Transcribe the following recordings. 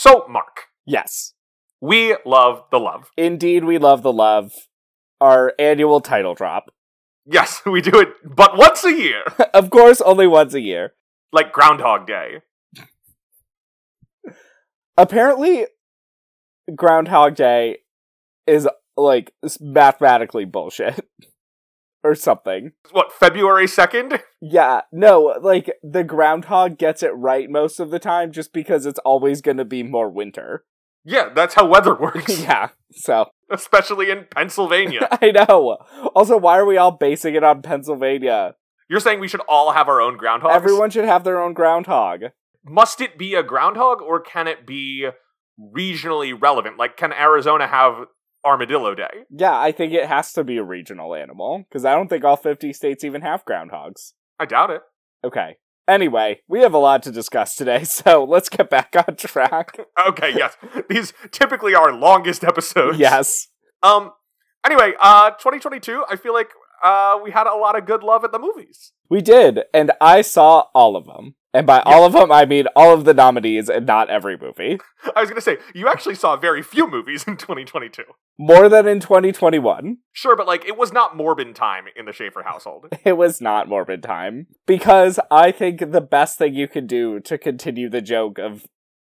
So, Mark, Yes. we love the love. Indeed, we love the love. Our annual title drop. Yes, we do it, but once a year, of course, only once a year. like Groundhog Day. Apparently, Groundhog Day is like mathematically bullshit. or something. What, February 2nd? Yeah, no, like the groundhog gets it right most of the time just because it's always going to be more winter. Yeah, that's how weather works, yeah, so especially in Pennsylvania. I know. Also, why are we all basing it on Pennsylvania? You're saying we should all have our own groundhogs? Everyone should have their own groundhog. Must it be a groundhog or can it be regionally relevant? Like, can Arizona have Armadillo Day? Yeah, I think it has to be a regional animal because I don't think all 50 states even have groundhogs. I doubt it. Okay. Anyway, we have a lot to discuss today, so let's get back on track. Okay, yes. These typically are longest episodes. yes. Um. Anyway, uh, 2022. I feel like uh we had a lot of good love at the movies. We did, and I saw all of them. And by all of them, I mean all of the nominees and not every movie. I was gonna say you actually saw very few movies in 2022. More than in 2021. Sure, but like it was not Morbin time in the Schaefer household. It was not morbid time. Because I think the best thing you can do to continue the joke of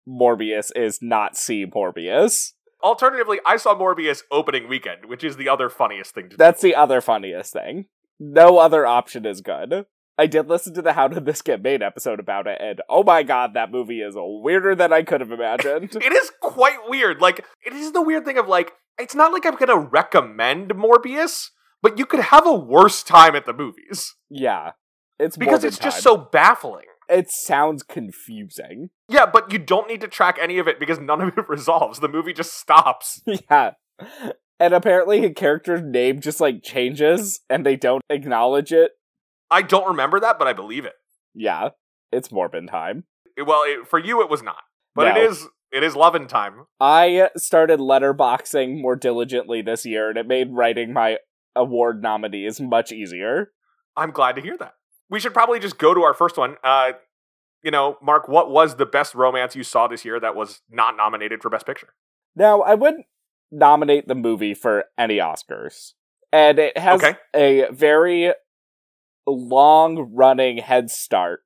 Morbius is not see Morbius. Alternatively, I saw Morbius opening weekend, which is the other funniest thing to do. That's the other funniest thing. No other option is good. I did listen to the How Did This Get Made episode about it, and oh my god, that movie is weirder than I could have imagined. It is quite weird. Like, it is the weird thing of like, it's not like I'm gonna recommend Morbius, but you could have a worse time at the movies. yeah. It's Because it's just so baffling. It sounds confusing. Yeah, but you don't need to track any of it because none of it resolves. The movie just stops. yeah. And apparently a character's name just like changes and they don't acknowledge it. I don't remember that, but I believe it. Yeah. It's Morbin time. It- well, it, for you, it was not, but it No. is. It is loving time. I started letterboxing more diligently this year and it made writing my award nominees much easier. I'm glad to hear that. We should probably just go to our first one. Uh, you know, Mark, what was the best romance you saw this year that was not nominated for Best Picture? Now, I wouldn't nominate the movie for any Oscars. And it has Okay. a very long running head start.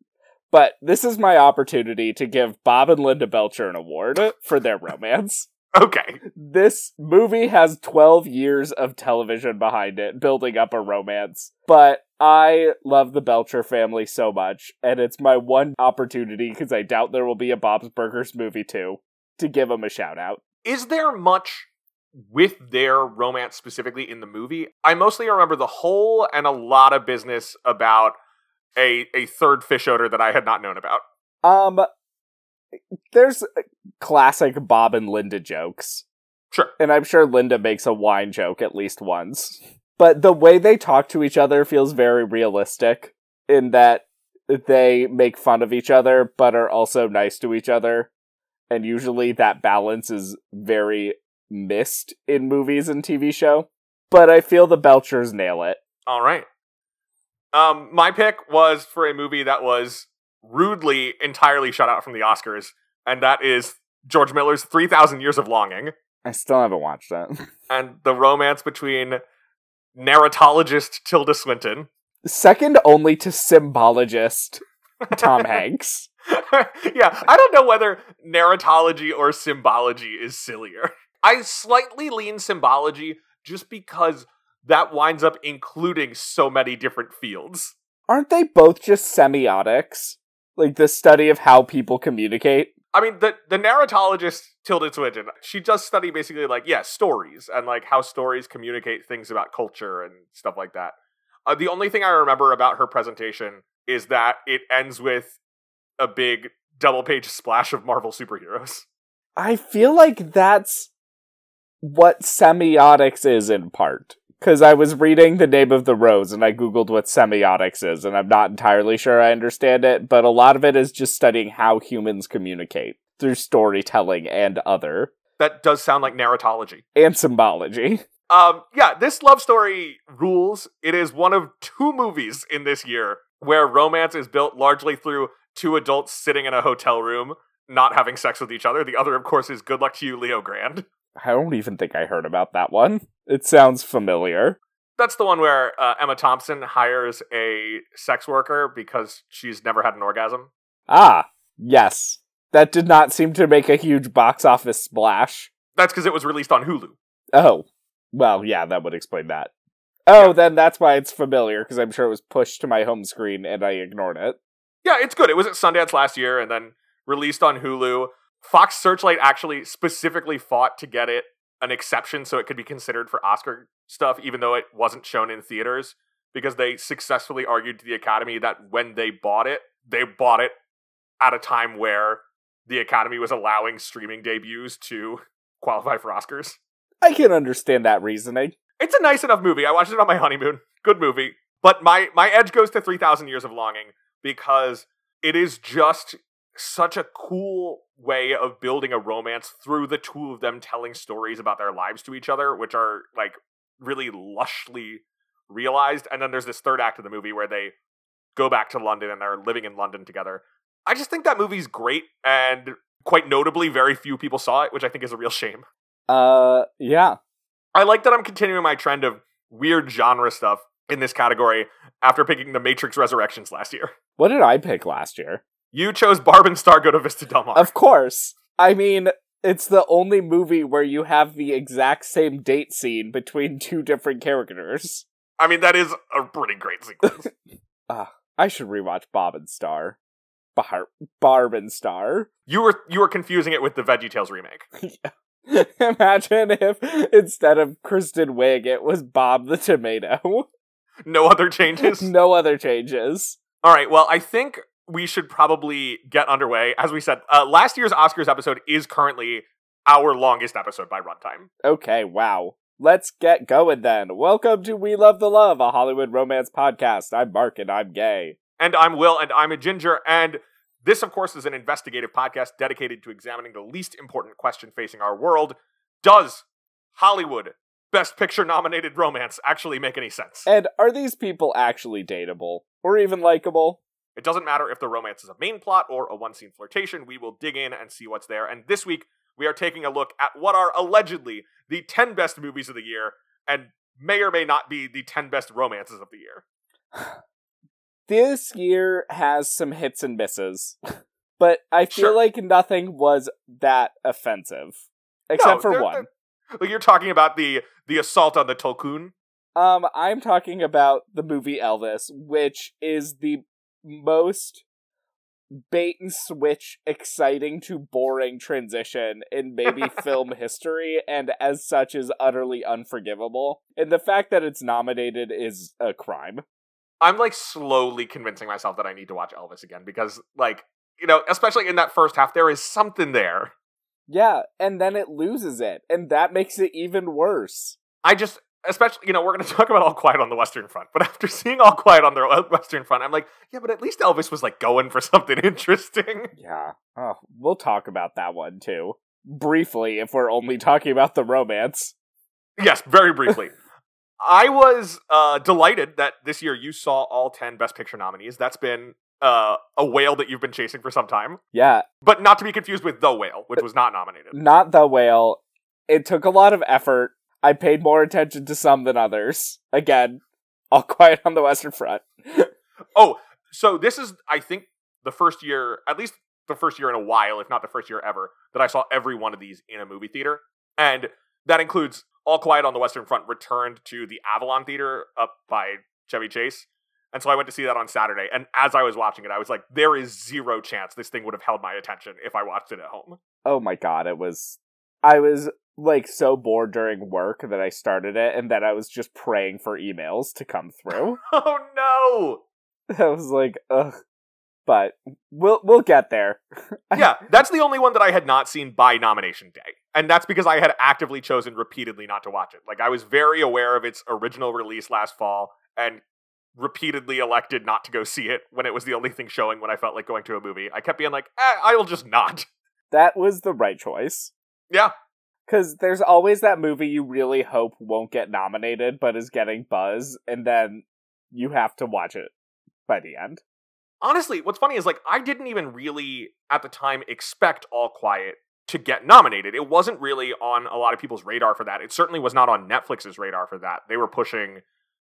But this is my opportunity to give Bob and Linda Belcher an award for their romance. Okay, This movie has 12 years of television behind it, building up a romance. But I love the Belcher family so much, and it's my one opportunity, because I doubt there will be a Bob's Burgers movie too, to give them a shout out. is there much with their romance specifically in the movie? I mostly remember the whole and a lot of business about a a third fish odor that I had not known about. Um, there's classic Bob and Linda jokes, Sure. and I'm sure Linda makes a wine joke at least once. But the way they talk to each other feels very realistic in that they make fun of each other, but are also nice to each other. And usually that balance is very missed in movies and TV show. But I feel the Belchers nail it. All right. Um, my pick was for a movie that was rudely entirely shut out from the Oscars, and that is George Miller's 3,000 Years of Longing I still haven't watched that. and the romance between narratologist Tilda Swinton. Second only to symbologist Tom Hanks. yeah, I don't know whether narratology or symbology is sillier. I slightly lean symbology just because that winds up including so many different fields. Aren't they both just semiotics? Like the study of how people communicate? I mean, the the narratologist Tilda Swinton, she does study basically like yeah stories and like how stories communicate things about culture and stuff like that. Uh, the only thing I remember about her presentation is that it ends with a big double page splash of Marvel superheroes. I feel like that's what semiotics is in part. Because I was reading The Name of the Rose and I googled what semiotics is, and I'm not entirely sure I understand it, but a lot of it is just studying how humans communicate through storytelling and other, That does sound like narratology. and symbology. Um, yeah, this love story rules. It is one of two movies in this year where romance is built largely through two adults sitting in a hotel room not having sex with each other. The other, of course, is Good Luck to You, Leo Grand. I don't even think I heard about that one. It sounds familiar. That's the one where uh, Emma Thompson hires a sex worker because she's never had an orgasm. Ah, yes. That did not seem to make a huge box office splash. That's because it was released on Hulu. Oh, well, yeah, that would explain that. Oh, then that's why it's familiar, because I'm sure it was pushed to my home screen and I ignored it. Yeah, it's good. It was at Sundance last year and then released on Hulu. Fox Searchlight actually specifically fought to get it an exception so it could be considered for Oscar stuff, even though it wasn't shown in theaters, because they successfully argued to the Academy that when they bought it, they bought it at a time where the Academy was allowing streaming debuts to qualify for Oscars. I can understand that reasoning. It's a nice enough movie. I watched it on my honeymoon. Good movie. But my my edge goes to 3000 Years of Longing because it is just such a cool way of building a romance through the two of them telling stories about their lives to each other, which are like really lushly realized. And then there's this third act of the movie where they go back to London and they're living in London together. I just think that movie's great and quite notably very few people saw it, which I think is a real shame. Uh, yeah. I like that I'm continuing my trend of weird genre stuff in this category after picking The Matrix Resurrections last year. What did I pick last year? You chose Barb and Star Go to Vista Del Mar. Of course. I mean, it's the only movie where you have the exact same date scene between two different characters. I mean, that is a pretty great sequence. Ah, I should rewatch Bob and Star. Bar- Barb and Star. you were you were confusing it with the VeggieTales remake. Imagine if instead of Kristen Wiig, it was Bob the Tomato. No other changes. no other changes. All right. Well, I think we should probably get underway. As we said, uh, last year's Oscars episode is currently our longest episode by runtime. Okay, wow. Let's get going then. Welcome to We Love the Love, a Hollywood romance podcast. I'm Mark and I'm gay. And I'm Will, and I'm a ginger. And this, of course, is an investigative podcast dedicated to examining the least important question facing our world. Does Hollywood Best Picture nominated romance actually make any sense? And are these people actually dateable? Or even likable? It doesn't matter if the romance is a main plot or a one scene flirtation, we will dig in and see what's there. And this week, we are taking a look at what are allegedly the 10 best movies of the year and may or may not be the 10 best romances of the year. This year has some hits and misses. But I feel Sure. like nothing was that offensive. Except No, for they're- one. they're- Like you're talking about the the assault on the Tolkien. Um, I'm talking about the movie Elvis, which is the most bait and switch, exciting to boring transition in maybe film history, and as such is utterly unforgivable. And the fact that it's nominated is a crime. I'm like slowly convincing myself that I need to watch Elvis again because, like, you know, especially in that first half, there is something there. Yeah, and then it loses it, and that makes it even worse. I just, especially, you know, we're going to talk about All Quiet on the Western Front, but after seeing All Quiet on the Western Front, I'm like, yeah, but at least Elvis was like going for something interesting. Yeah. Oh, we'll talk about that one too. Briefly, if we're only talking about the romance. yes, very briefly. I was uh, delighted that this year you saw all 10 Best Picture nominees. That's been uh, a whale that you've been chasing for some time, Yeah, but not to be confused with The Whale, which was not nominated. not the whale. It took a lot of effort. I paid more attention to some than others. Again, all quiet on the Western Front. Oh, so this is, I think, the first year, at least the first year in a while, if not the first year ever, that I saw every one of these in a movie theater. And that includes All Quiet on the Western Front returned to the Avalon Theater up by Chevy Chase. And so I went to see that on Saturday. And as I was watching it, I was like, there is zero chance this thing would have held my attention if I watched it at home. Oh my god, it was. I was like so bored during work that I started it, and then I was just praying for emails to come through. Oh no! I was like, ugh. But we'll we'll get there. yeah, that's the only one that I had not seen by nomination day. And that's because I had actively chosen repeatedly not to watch it. Like I was very aware of its original release last fall and repeatedly elected not to go see it when it was the only thing showing when I felt like going to a movie. I kept being like, eh, I will just not. That was the right choice. Yeah. Because there's always that movie you really hope won't get nominated, but is getting buzz, and then you have to watch it by the end. honestly, what's funny is like I didn't even really at the time expect All Quiet to get nominated. It wasn't really on a lot of people's radar for that. It certainly was not on Netflix's radar for that. They were pushing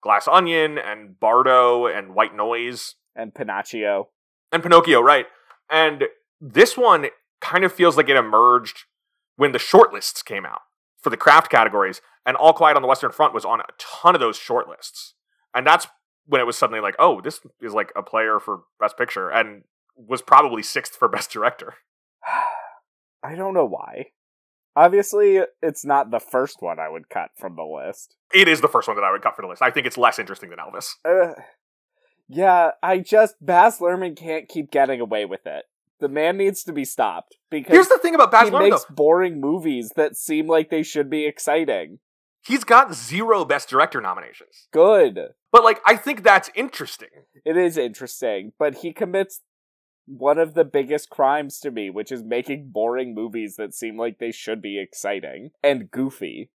Glass Onion and Bardo and White Noise And Pinocchio. and Pinocchio, right? And this one kind of feels like it emerged when the shortlists came out for the craft categories, and All Quiet on the Western Front was on a ton of those shortlists. And that's when it was suddenly like, oh, this is like a player for Best Picture, and was probably sixth for Best Director. I don't know why. Obviously, it's not the first one I would cut from the list. It is the first one that I would cut from the list. I think it's less interesting than Elvis. Uh, yeah, I just Baz Luhrmann can't keep getting away with it. The man needs to be stopped because Here's the thing about Baz he Luhrmann, makes though. boring movies that seem like they should be exciting. He's got zero Best Director nominations. Good. But, like, I think that's interesting. It is interesting, but he commits one of the biggest crimes to me, which is making boring movies that seem like they should be exciting and goofy.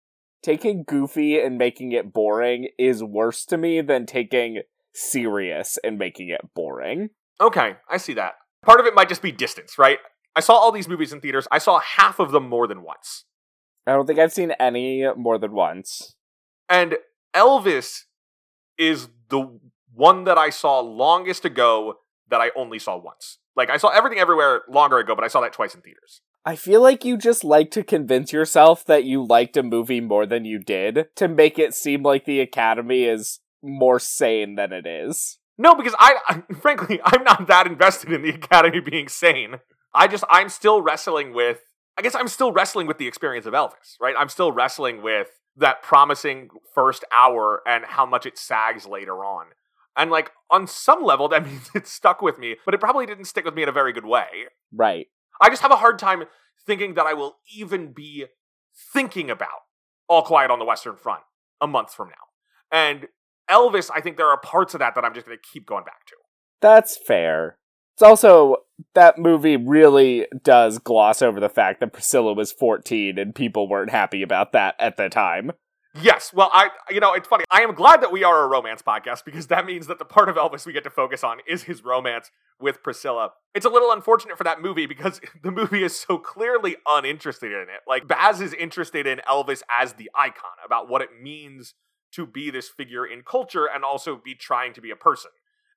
Taking goofy and making it boring is worse to me than taking serious and making it boring. Okay, I see that. Part of it might just be distance, right? I saw all these movies in theaters. I saw half of them more than once. I don't think I've seen any more than once. And Elvis is the one that I saw longest ago that I only saw once. Like I saw everything everywhere longer ago, but I saw that twice in theaters. I feel like you just like to convince yourself that you liked a movie more than you did to make it seem like the Academy is more sane than it is. No, because I, I frankly I'm not that invested in the Academy being sane. I just I'm still wrestling with I guess I'm still wrestling with the experience of Elvis, right? I'm still wrestling with that promising first hour and how much it sags later on. And like on some level that means it stuck with me, but it probably didn't stick with me in a very good way. Right. I just have a hard time thinking that I will even be thinking about All Quiet on the Western Front a month from now. And Elvis, I think there are parts of that that I'm just going to keep going back to. That's fair. It's also that movie really does gloss over the fact that Priscilla was 14 and people weren't happy about that at the time. Yes, well, I, you know, it's funny. I am glad that we are a romance podcast because that means that the part of Elvis we get to focus on is his romance with Priscilla. It's a little unfortunate for that movie because the movie is so clearly uninterested in it. Like, Baz is interested in Elvis as the icon, about what it means to be this figure in culture and also be trying to be a person.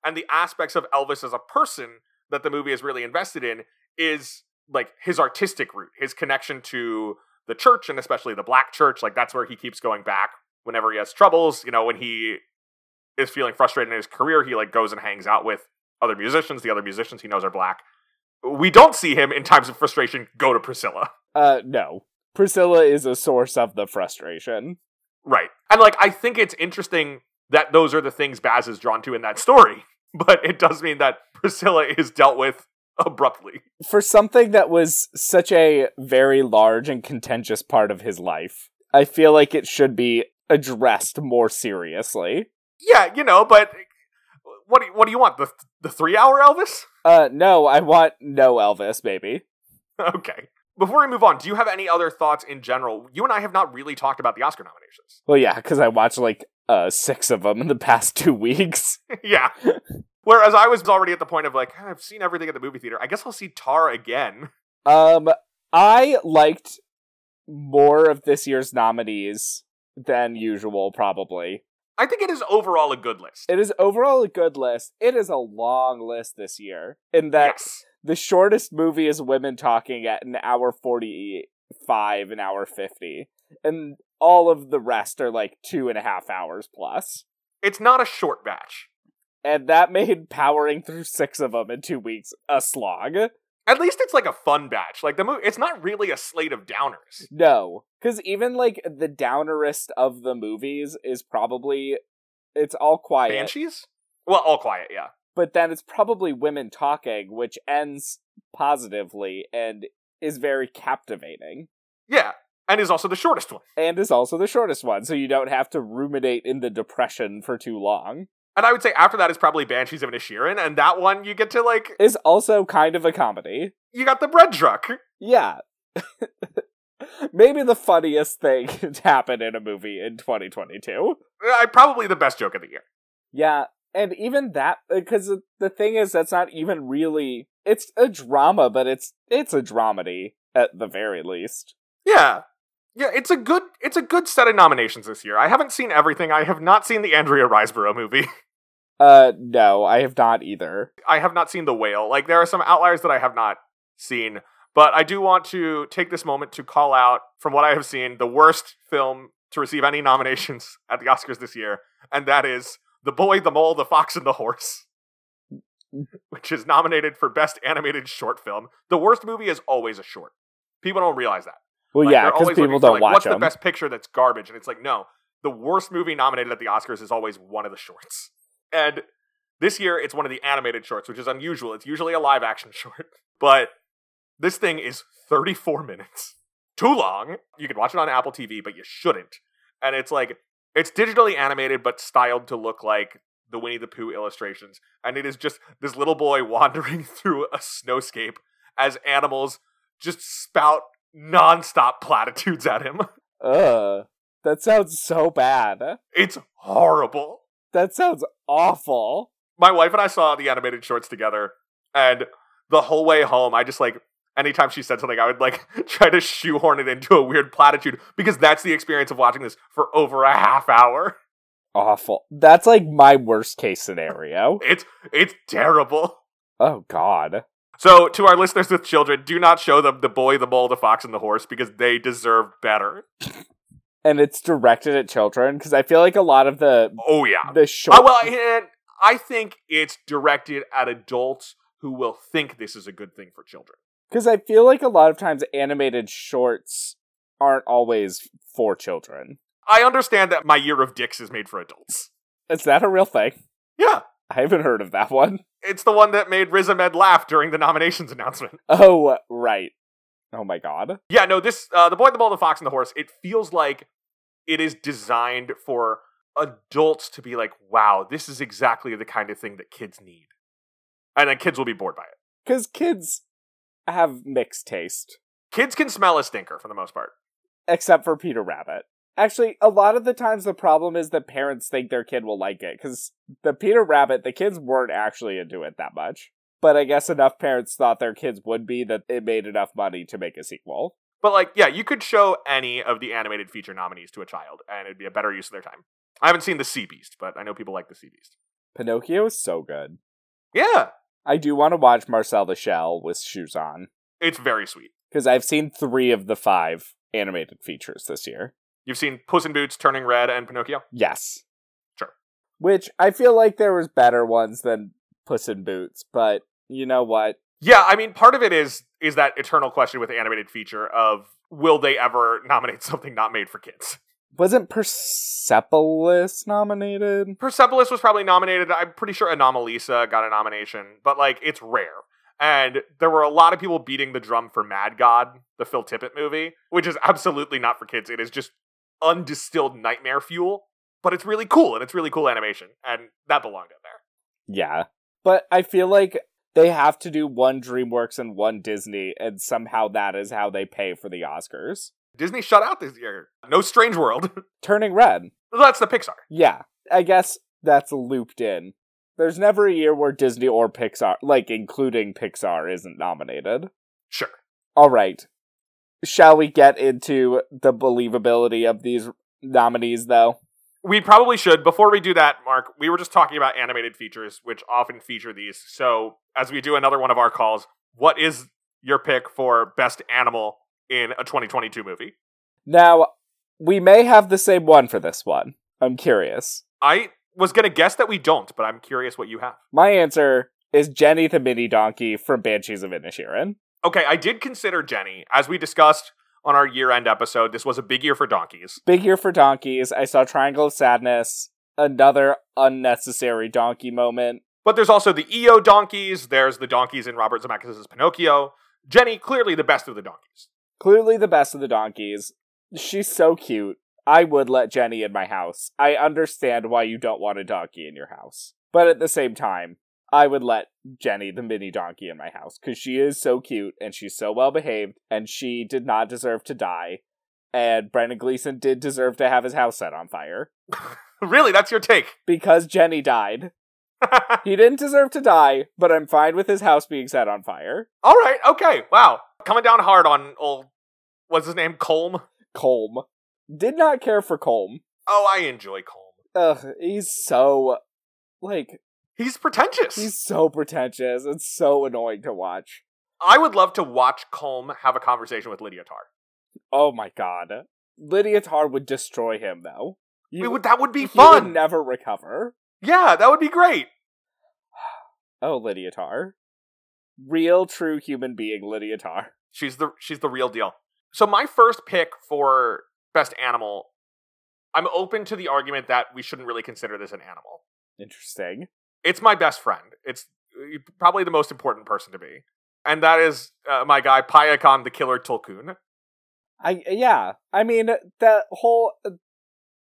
And the aspects of Elvis as a person that the movie is really invested in is like his artistic root, his connection to the church and especially the black church. Like that's where he keeps going back whenever he has troubles. You know, when he is feeling frustrated in his career, he like goes and hangs out with other musicians. The other musicians he knows are black. We don't see him in times of frustration go to Priscilla. Uh, no. Priscilla is a source of the frustration. Right. And like I think it's interesting that those are the things Baz is drawn to in that story. But it does mean that Priscilla is dealt with abruptly. For something that was such a very large and contentious part of his life, I feel like it should be addressed more seriously. Yeah, you know, but what do you, what do you want? The the 3-hour Elvis? Uh, no, I want no Elvis, baby. okay. Before we move on, do you have any other thoughts in general? You and I have not really talked about the Oscar nominations. Well, yeah, because I watched like uh six of them in the past two weeks. yeah. Whereas I was already at the point of like, I've seen everything at the movie theater. I guess I'll see Tar again. Um, I liked more of this year's nominees than usual, probably. I think it is overall a good list. It is overall a good list. It is a long list this year. In that yes. The shortest movie is Women Talking at an hour 45, an hour 50. And all of the rest are like two and a half hours plus. It's not a short batch. And that made powering through six of them in two weeks a slog. At least it's like a fun batch. Like the movie, it's not really a slate of downers. No, because even like the downerest of the movies is probably it's all quiet. Banshees? Well, all quiet, yeah. But then it's probably women talking, which ends positively and is very captivating. Yeah, and is also the shortest one. And is also the shortest one, so you don't have to ruminate in the depression for too long. And I would say after that is probably Banshees of Inisherin, and that one you get to like Is also kind of a comedy. you got the bread truck. Yeah. Maybe the funniest thing to happen in a movie in 2022. Uh, probably the best joke of the year. Yeah, And even that, because the thing is, that's not even really. It's a drama, but it's it's a dramedy at the very least. Yeah. Yeah, it's a good it's a good set of nominations this year. I haven't seen everything. I have not seen the Andrea Riseborough movie. Uh, no, I have not either. I have not seen The Whale. Like there are some outliers that I have not seen, but I do want to take this moment to call out from what I have seen the worst film to receive any nominations at the Oscars this year, and that is The Boy, the Mole, the Fox and the Horse. Which is nominated for Best Animated Short Film. The worst movie is always a short. People don't realize that. Well, Like, yeah, because people don't like, watch What's them. the best picture that's garbage? And it's like, no, the worst movie nominated at the Oscars is always one of the shorts. And this year, it's one of the animated shorts, which is unusual. It's usually a live action short, but this thing is 34 minutes. Too long. You can watch it on Apple TV, but you shouldn't. And it's like, it's digitally animated, but styled to look like the Winnie the Pooh illustrations. And it is just this little boy wandering through a snowscape as animals just spout nonstop platitudes at him. Ugh, that sounds so bad. It's horrible. That sounds awful. My wife and I saw the animated shorts together, and the whole way home, I just like anytime she said something, I would like try to shoehorn it into a weird platitude because that's the experience of watching this for over a half hour. Awful. That's like my worst case scenario. It's it's terrible. Oh God. So, to our listeners with children, do not show them the boy, the mole, the fox, and the horse because they deserve better. And it's directed at children because I feel like a lot of the Oh yeah. the short. Uh, well, and I think it's directed at adults who will think this is a good thing for children. Because I feel like a lot of times animated shorts aren't always for children. I understand that My Year of Dicks is made for adults. Is that a real thing? Yeah, I haven't heard of that one. it's the one that made Riz Ahmed laugh during the nominations announcement. Oh, right. Oh my god. Yeah, no, this uh, the boy, the bull, the fox, and the horse. It feels like it is designed for adults to be like, "Wow, this is exactly the kind of thing that kids need," and then kids will be bored by it. Because kids have mixed taste, Kids can smell a stinker for the most part. except for Peter Rabbit. Actually, a lot of the times the problem is that parents think their kid will like it. Because the Peter Rabbit, the kids weren't actually into it that much. But I guess enough parents thought their kids would be that it made enough money to make a sequel. But like, yeah, you could show any of the animated feature nominees to a child, and it'd be a better use of their time. I haven't seen the Sea Beast, but I know people like the Sea Beast. Pinocchio is so good. Yeah, I do want to watch Marcel the Shell with shoes on. it's very sweet. Because I've seen three of the five animated features this year. You've seen Puss in Boots, Turning Red, and Pinocchio. Yes. Sure. Which I feel like there was better ones than Puss in Boots, but you know what? Yeah, I mean, part of it is is that eternal question with the animated feature of will they ever nominate something not made for kids? Wasn't Persepolis nominated? Persepolis was probably nominated. I'm pretty sure Anomalisa got a nomination, but like it's rare. And there were a lot of people beating the drum for Mad God, the Phil Tippett movie, which is absolutely not for kids. It is just undistilled nightmare fuel, but it's really cool and it's really cool animation, and that belonged in there. Yeah. But I feel like they have to do one DreamWorks and one Disney, and somehow that is how they pay for the Oscars. Disney shut out this year. No Strange World. Turning Red. That's the Pixar. Yeah. I guess that's looped in. There's never a year where Disney or Pixar, like including Pixar, isn't nominated. Sure. All right. Shall we get into the believability of these nominees, though? We probably should. Before we do that, Mark, we were just talking about animated features, which often feature these. So, as we do another one of our calls, what is your pick for best animal in a 2022 movie? Now, we may have the same one for this one. I'm curious. I was going to guess that we don't, but I'm curious what you have. My answer is Jenny the Mini Donkey from Banshees of Inisherin. Okay, I did consider Jenny. As we discussed on our year end episode, this was a big year for donkeys. Big year for donkeys. I saw Triangle of Sadness. Another unnecessary donkey moment. But there's also the EO donkeys, there's the donkeys in Robert Zemeckis' Pinocchio. Jenny, clearly the best of the donkeys. Clearly the best of the donkeys. She's so cute. I would let Jenny in my house. I understand why you don't want a donkey in your house. But at the same time, I would let Jenny the mini donkey in my house because she is so cute and she's so well behaved and she did not deserve to die. And Brendan Gleeson did deserve to have his house set on fire really, that's your take. because Jenny died. He didn't deserve to die, but I'm fine with his house being set on fire. All right, okay, wow. Coming down hard on old, what's his name, Colm? Colm. Did not care for Colm. Oh, I enjoy Colm. Ugh, he's so like He's pretentious. he's so pretentious. It's so annoying to watch. I would love to watch Colm have a conversation with Lydia Tar. Oh my god. Lydia Tar would destroy him though. You, would, that would be he would fun. never recover. yeah, that would be great. Oh, Lydia Tar. Real true human being Lydia Tar. She's the she's the real deal. So my first pick for best animal, I'm open to the argument that we shouldn't really consider this an animal. Interesting. It's my best friend. It's uh, probably the most important person to me, and that is uh, my guy Payakan the Killer Tulkun. I yeah. I mean that whole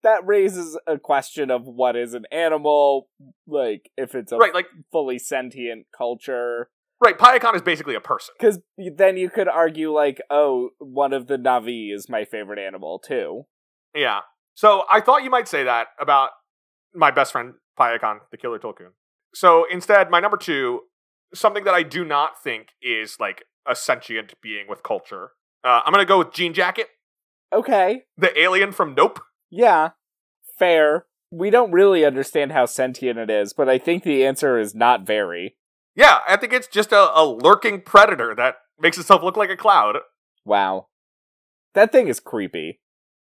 that raises a question of what is an animal, like if it's a Right, like fully sentient culture. Right. Payakan is basically a person. Because then you could argue like, oh, one of the Navi is my favorite animal too. Yeah. So I thought you might say that about my best friend Payakan the Killer Tulkun. So instead, my number two, something that I do not think is like a sentient being with culture. Uh, I'm gonna go with Jean Jacket, Okay, the alien from Nope. yeah, fair. We don't really understand how sentient it is, but I think the answer is not very. Yeah, I think it's just a, a lurking predator that makes itself look like a cloud. Wow, that thing is creepy.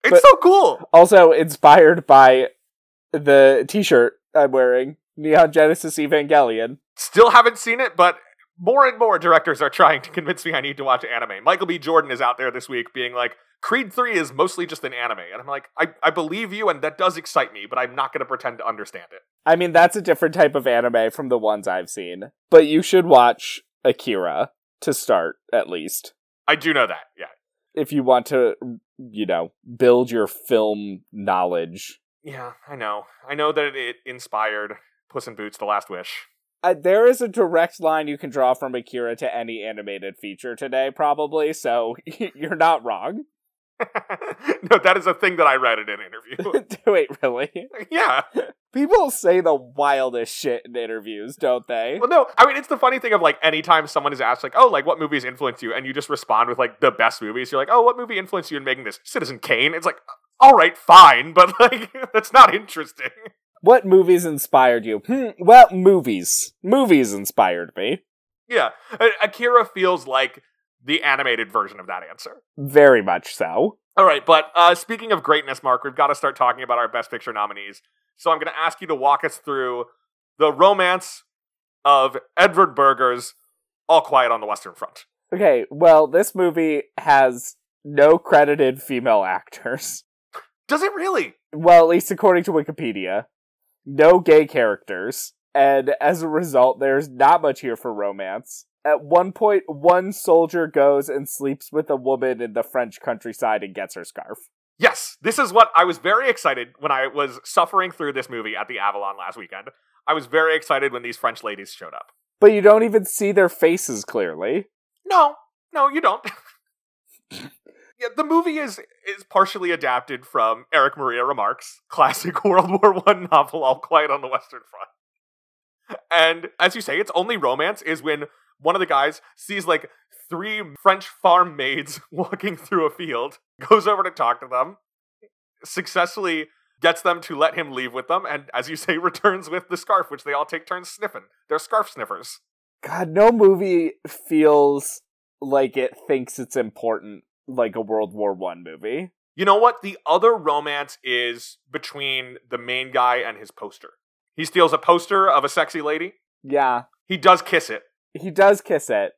It's But- so cool. Also inspired by the T-shirt I'm wearing, Neon Genesis Evangelion. Still haven't seen it, but more and more directors are trying to convince me I need to watch anime. Michael B. Jordan is out there this week being like, Creed 3 is mostly just an anime. And I'm like, I, I believe you, and that does excite me, but I'm not going to pretend to understand it. I mean, that's a different type of anime from the ones I've seen. But you should watch Akira to start, at least. I do know that, yeah. If you want to, you know, build your film knowledge. Yeah, I know. I know that it inspired Puss in Boots: The Last Wish. Uh, there is a direct line you can draw from Akira to any animated feature today, probably, so you're not wrong. no, that is a thing that I read in an interview. Wait, really? yeah. People say the wildest shit in interviews, don't they? Well, no, I mean, it's the funny thing of like anytime someone is asked, like, oh, like, what movies influenced you? And you just respond with like the best movies. You're like, oh, what movie influenced you in making this? Citizen Kane. It's like, all right, fine, but like, that's not interesting. What movies inspired you? Hmm, well, movies. Movies inspired me. Yeah. Akira feels like the animated version of that answer. Very much so. All right, but uh, speaking of greatness, Mark, we've got to start talking about our Best Picture nominees. So I'm going to ask you to walk us through the romance of Edward Berger's All Quiet on the Western Front. Okay, well, this movie has no credited female actors. Does it really? Well, at least according to Wikipedia. No gay characters. And as a result, there's not much here for romance. At one point, one soldier goes and sleeps with a woman in the French countryside and gets her scarf. Yes, this is what I was very excited when I was suffering through this movie at the Avalon last weekend. I was very excited when these French ladies showed up. But you don't even see their faces clearly. No, no, you don't. yeah, the movie is is partially adapted from Erich Maria Remarque's classic World War One novel, All Quiet on the Western Front. And as you say, its only romance is when one of the guys sees like three French farm maids walking through a field, goes over to talk to them, successfully gets them to let him leave with them, and as you say, returns with the scarf, which they all take turns sniffing. They're scarf sniffers. God, no movie feels like it thinks it's important like a World War One movie. You know what? The other romance is between the main guy and his poster. He steals a poster of a sexy lady. Yeah, He does kiss it. he does kiss it.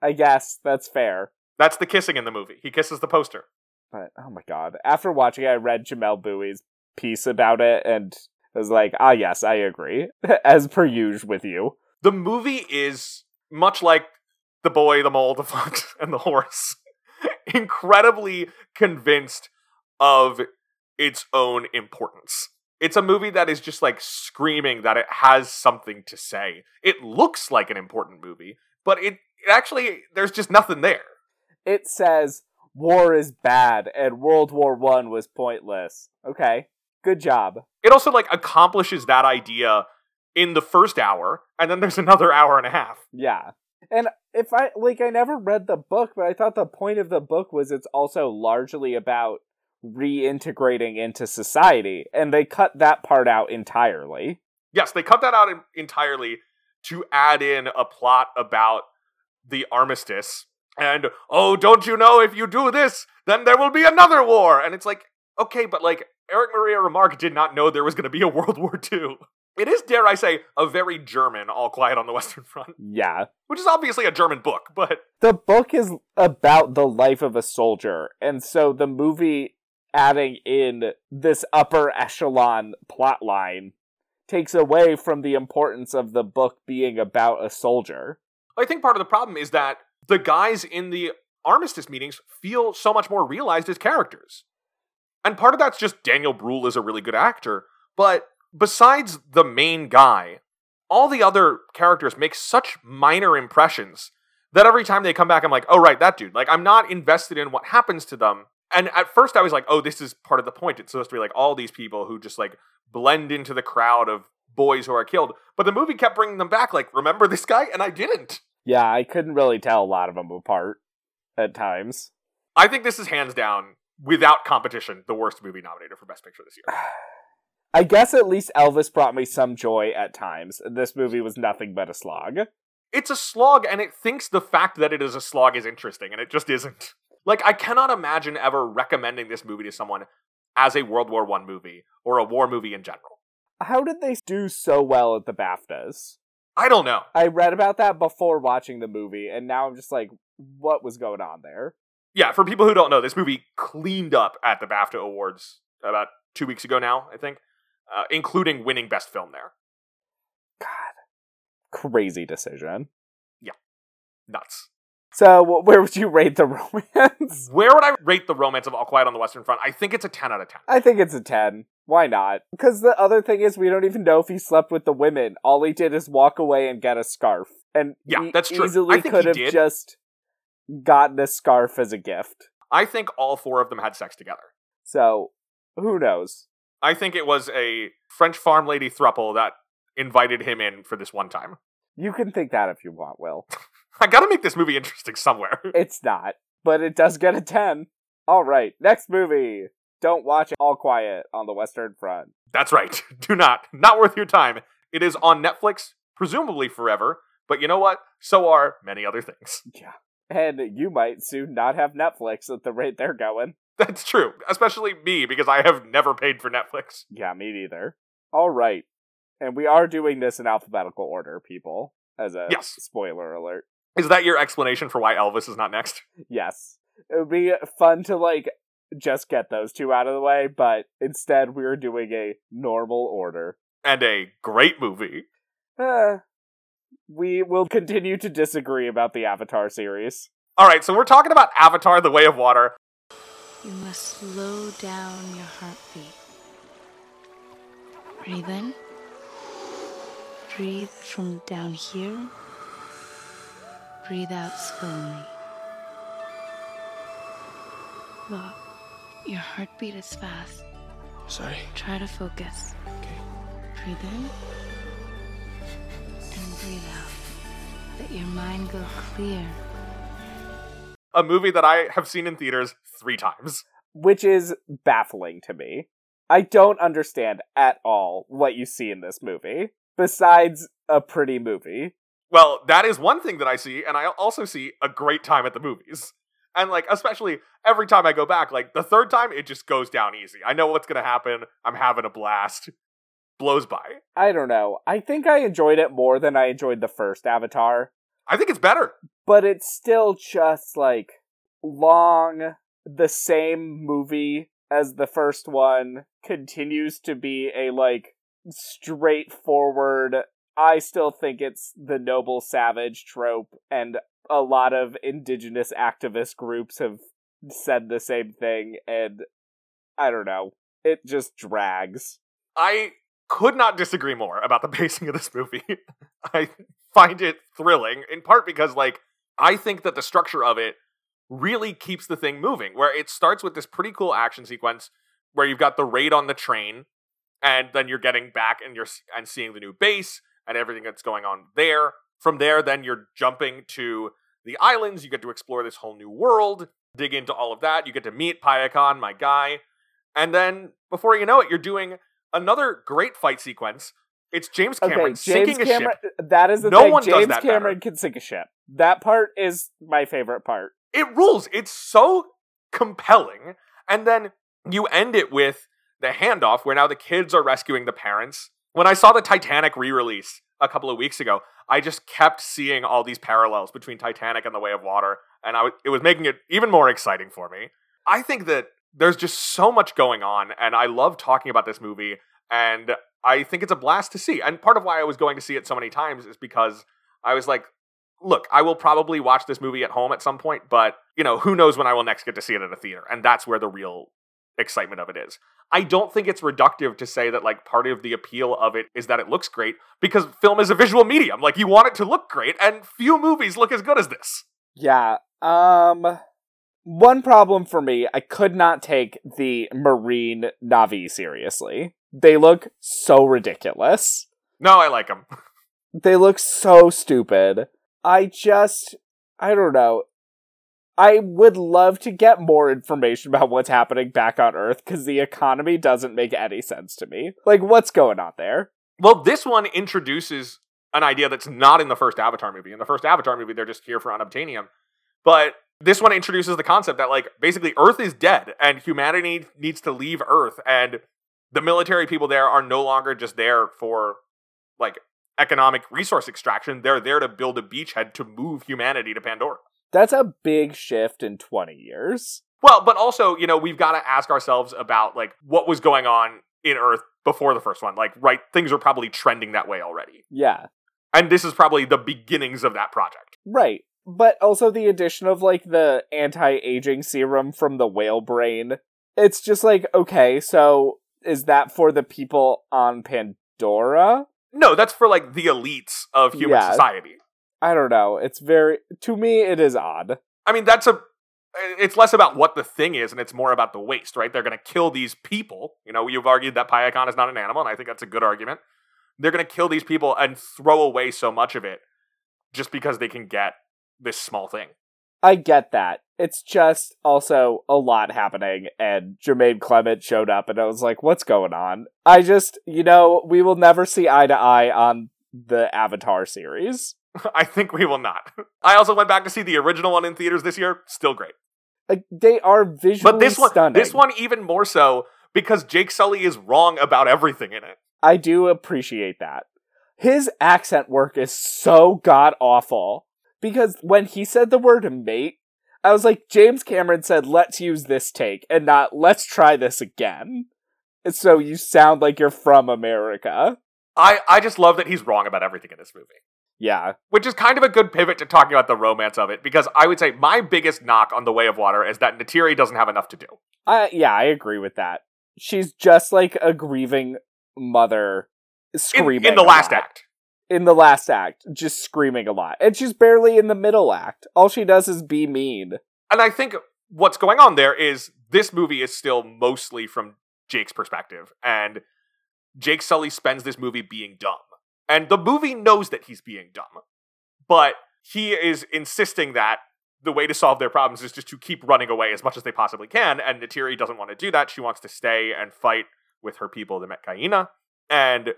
I guess that's fair. That's the kissing in the movie. He kisses the poster. But oh my god, after watching it, I read Jamelle Bouie's piece about it and was like, ah, yes, I agree. As per usual with you. The movie is much like the boy, the mole, the fox, and the horse. Incredibly convinced of its own importance. It's a movie that is just like screaming that it has something to say. It looks like an important movie, but it, it actually, there's just nothing there. It says war is bad and World War One was pointless. Okay, good job. it also like accomplishes that idea in the first hour, and then there's another hour and a half. Yeah. And if I like I never read the book, but I thought the point of the book was it's also largely about reintegrating into society, and they cut that part out entirely. Yes, they cut that out en- entirely to add in a plot about the armistice. And oh, don't you know if you do this, then there will be another war. And it's like, okay, but like Erich Maria Remarque did not know there was going to be a World War II. It is, dare I say, a very German All Quiet on the Western Front, Yeah. which is obviously a German book, but The book is about the life of a soldier, and so the movie adding in this upper echelon plot line takes away from the importance of the book being about a soldier. I think part of the problem is that the guys in the armistice meetings feel so much more realized as characters. And part of that's just Daniel Bruhl is a really good actor, but besides the main guy, all the other characters make such minor impressions that every time they come back, I'm like, oh, right, that dude. Like, I'm not invested in what happens to them. And at first, I was like, oh, this is part of the point. It's supposed to be like all these people who just like blend into the crowd of boys who are killed. But the movie kept bringing them back, like, remember this guy? And I didn't. Yeah, I couldn't really tell a lot of them apart at times. I think this is hands down, without competition, the worst movie nominated for Best Picture this year. I guess at least Elvis brought me some joy at times. This movie was nothing but a slog. It's a slog, and it thinks the fact that it is a slog is interesting, and it just isn't. Like, I cannot imagine ever recommending this movie to someone as a World War One movie or a war movie in general. How did they do so well at the BAFTAs? I don't know. I read about that before watching the movie, and now I'm just like, what was going on there? Yeah, for people who don't know, this movie cleaned up at the BAFTA Awards about two weeks ago now, I think, uh, including winning Best Film there. God, crazy decision. Yeah, nuts. So, where would you rate the romance? Where would I rate the romance of All Quiet on the Western Front? I think it's a 10 out of 10. I think it's a 10. Why not? Because the other thing is, we don't even know if he slept with the women. All he did is walk away and get a scarf. And Yeah, he that's true. easily I think could have did. just gotten a scarf as a gift. I think all four of them had sex together. So, who knows? I think it was a French farm lady thruple that invited him in for this one time. You can think that if you want, Will. I gotta make this movie interesting somewhere. It's not, but it does get a 10. All right, next movie. Don't watch All Quiet on the Western Front. That's right. Do not. Not worth your time. It is on Netflix, presumably forever, but you know what? So are many other things. Yeah. And you might soon not have Netflix at the rate they're going. That's true. Especially me, because I have never paid for Netflix. Yeah, me neither. All right. And we are doing this in alphabetical order, people, as a Yes. spoiler alert. Is that your explanation for why Elvis is not next? Yes. It would be fun to, like, just get those two out of the way, but instead we're doing a normal order. And a great movie. Uh, we will continue to disagree about the Avatar series. Alright, so we're talking about Avatar The Way of Water. You must slow down your heartbeat. Breathe in. Breathe from down here. Breathe out slowly. Look, your heartbeat is fast. Sorry. Try to focus. Okay. Breathe in and breathe out. Let your mind go clear. A movie that I have seen in theaters three times. which is baffling to me. I don't understand at all what you see in this movie, besides a pretty movie. Well, that is one thing that I see, and I also see a great time at the movies. And like, especially every time I go back, like the third time, it just goes down easy. I know what's gonna happen. I'm having a blast. Blows by. I don't know. I think I enjoyed it more than I enjoyed the first Avatar, I think it's better. but it's still just like long, the same movie as the first one, continues to be a like straightforward. I still think it's the noble savage trope, and a lot of indigenous activist groups have said the same thing, and I don't know. It just drags. I could not disagree more about the pacing of this movie. I find it thrilling, in part because, like, I think that the structure of it really keeps the thing moving, where it starts with this pretty cool action sequence where you've got the raid on the train, and then you're getting back and you're and seeing the new base and everything that's going on there. From there, then you're jumping to the islands. You get to explore this whole new world, dig into all of that. You get to meet Payakan, my guy, and then before you know it, you're doing another great fight sequence. It's James Cameron okay, James sinking a Cameron. ship. That is the No thing. one does James that Cameron can sink a ship. That part is my favorite part. It rules. It's so compelling. And then you end it with the handoff where now the kids are rescuing the parents. When I saw the Titanic re release a couple of weeks ago, I just kept seeing all these parallels between Titanic and The Way of Water, and I w- it was making it even more exciting for me. I think that there's just so much going on, and I love talking about this movie, and I think it's a blast to see. And part of why I was going to see it so many times is because I was like, look, I will probably watch this movie at home at some point, but you know, who knows when I will next get to see it at a theater. And that's where the real excitement of it is. I don't think it's reductive to say that like part of the appeal of it is that it looks great because film is a visual medium. Like you want it to look great and few movies look as good as this. Yeah. Um one problem for me, I could not take the Marine Navi seriously. They look so ridiculous. No, I like them. They look so stupid. I just I don't know. I would love to get more information about what's happening back on Earth because the economy doesn't make any sense to me. Like, what's going on there? Well, this one introduces an idea that's not in the first Avatar movie. In the first Avatar movie, they're just here for unobtainium. But this one introduces the concept that, like, basically Earth is dead and humanity needs to leave Earth. And the military people there are no longer just there for, like, economic resource extraction. They're there to build a beachhead to move humanity to Pandora. That's a big shift in 20 years. Well, but also, you know, we've got to ask ourselves about, like, what was going on in Earth before the first one. Like, right, things are probably trending that way already. Yeah. And this is probably the beginnings of that project. Right. But also the addition of like the anti-aging serum from the whale brain. It's just like, okay, so is that for the people on Pandora? No, that's for like the elites of human Yeah. society. I don't know. It's very to me it is odd. I mean, that's a. It's less about what the thing is, and it's more about the waste, right? They're going to kill these people. You know, you've argued that Payakan is not an animal, and I think that's a good argument. They're going to kill these people and throw away so much of it just because they can get this small thing. I get that. It's just also a lot happening and Jermaine Clement showed up and I was like, what's going on? I just, you know, we will never see eye to eye on the Avatar series. I think we will not. I also went back to see the original one in theaters this year. Still great. Like they are visually But this one, stunning. this one even more so because Jake Sully is wrong about everything in it. I do appreciate that. His accent work is so god awful because when he said the word mate, I was like, James Cameron said, let's use this take and not let's try this again. And so you sound like you're from America. I, I just love that he's wrong about everything in this movie. Yeah. Which is kind of a good pivot to talking about the romance of it, because I would say my biggest knock on The Way of Water is that Neytiri doesn't have enough to do. I yeah, I agree with that. She's just like a grieving mother screaming in the last act. In the last act, just screaming a lot. And she's barely in the middle act. All she does is be mean. And I think what's going on there is this movie is still mostly from Jake's perspective, and Jake Sully spends this movie being dumb. And the movie knows that he's being dumb, but he is insisting that the way to solve their problems is just to keep running away as much as they possibly can. And Neytiri doesn't want to do that. She wants to stay and fight with her people, the Metkayina. And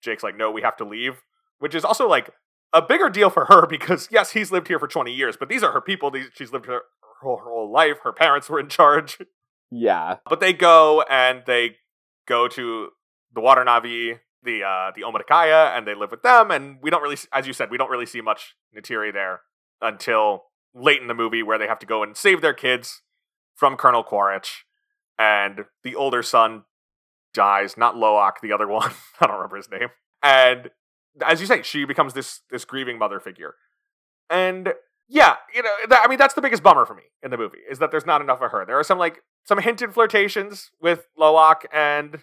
Jake's like, no, we have to leave, which is also like a bigger deal for her because, yes, he's lived here for 20 years, but these are her people. These, she's lived here her whole life. Her parents were in charge. Yeah. But they go and they go to the Water Navi, the uh, the Omaticaya, and they live with them. And we don't really, as you said, we don't really see much Neytiri there until late in the movie, where they have to go and save their kids from Colonel Quaritch, and the older son dies. Not Loak, the other one. I don't remember his name. And as you say, she becomes this this grieving mother figure. And yeah, you know, that, I mean, that's the biggest bummer for me in the movie is that there's not enough of her. There are some like some hinted flirtations with Loak and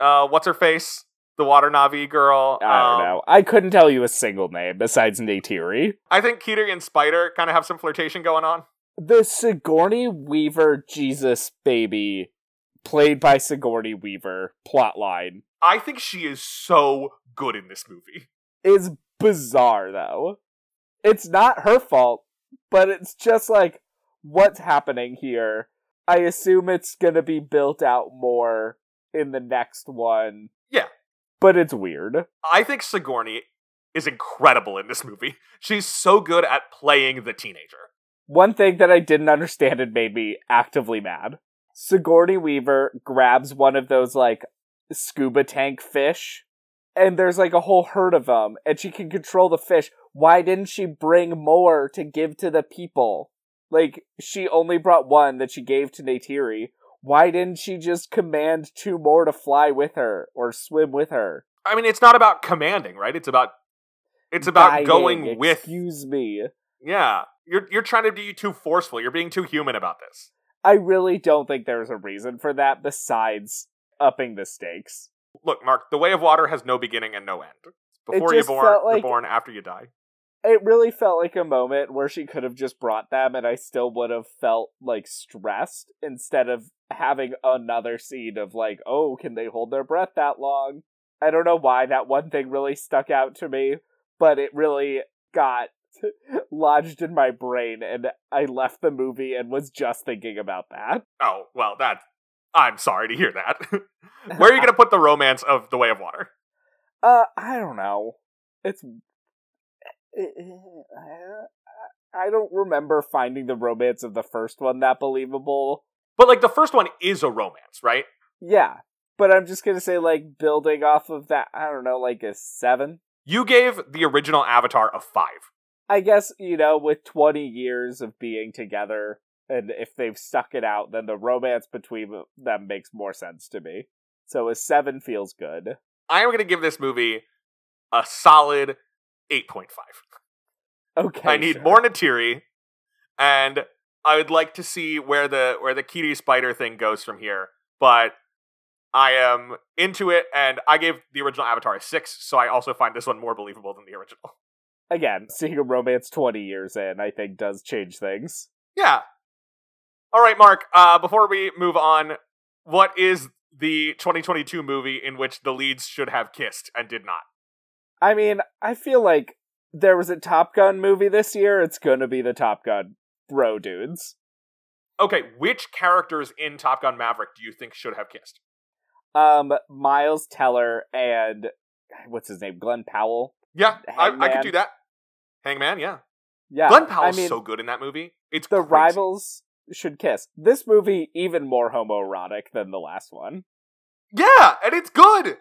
uh, what's her face, the Water Navi girl. I don't Um, know. I couldn't tell you a single name besides Neytiri. I think Kiri and Spider kind of have some flirtation going on. The Sigourney Weaver Jesus baby, played by Sigourney Weaver, plotline. I think she is so good in this movie. It's bizarre though. It's not her fault, but it's just like what's happening here. I assume it's gonna be built out more in the next one. Yeah. But it's weird. I think Sigourney is incredible in this movie. She's so good at playing the teenager. One thing that I didn't understand and made me actively mad. Sigourney Weaver grabs one of those like scuba tank fish and there's like a whole herd of them and she can control the fish. Why didn't she bring more to give to the people? Like she only brought one that she gave to Neytiri. Why didn't she just command two more to fly with her or swim with her? I mean, it's not about commanding, right? It's about it's about Guiding, going with Excuse me. Yeah. You're you're trying to be too forceful. You're being too human about this. I really don't think there's a reason for that besides upping the stakes. Look, Mark, the way of water has no beginning and no end. Before you're born, felt you're born after you die. It really felt like a moment where she could have just brought them and I still would have felt like stressed instead of having another scene of like, oh, can they hold their breath that long? I don't know why that one thing really stuck out to me, but it really got lodged in my brain and I left the movie and was just thinking about that. Oh, well, that I'm sorry to hear that. Where are you going to put the romance of The Way of Water? Uh, I don't know. It's. Eh, eh, eh, I don't remember finding the romance of the first one that believable. But like the first one is a romance, right? Yeah, but I'm just gonna say, like, building off of that, I don't know, like a seven? You gave the original Avatar a 5. I guess, you know, with 20 years of being together, and if they've stuck it out, then the romance between them makes more sense to me. So a seven feels good. I am going to give this movie a solid 8.5. Okay. I need sure. more Neytiri, and I would like to see where the where the Kiri Spider thing goes from here. But I am into it, and I gave the original Avatar a six, so I also find this one more believable than the original. Again, seeing a romance 20 years in, I think does change things. Yeah. All right, Mark. Uh, before we move on, what is the 2022 movie in which the leads should have kissed and did not? I mean, I feel like there was a Top Gun movie this year. It's gonna be the Top Gun bro dudes. Okay, which characters in Top Gun Maverick do you think should have kissed? Um, Miles Teller and what's his name, Glenn Powell. Yeah, I, I could do that. Hangman, yeah. Yeah, Glenn Powell's I mean, so good in that movie. It's the crazy. rivals should kiss. This movie even more homoerotic than the last one. Yeah, and it's good.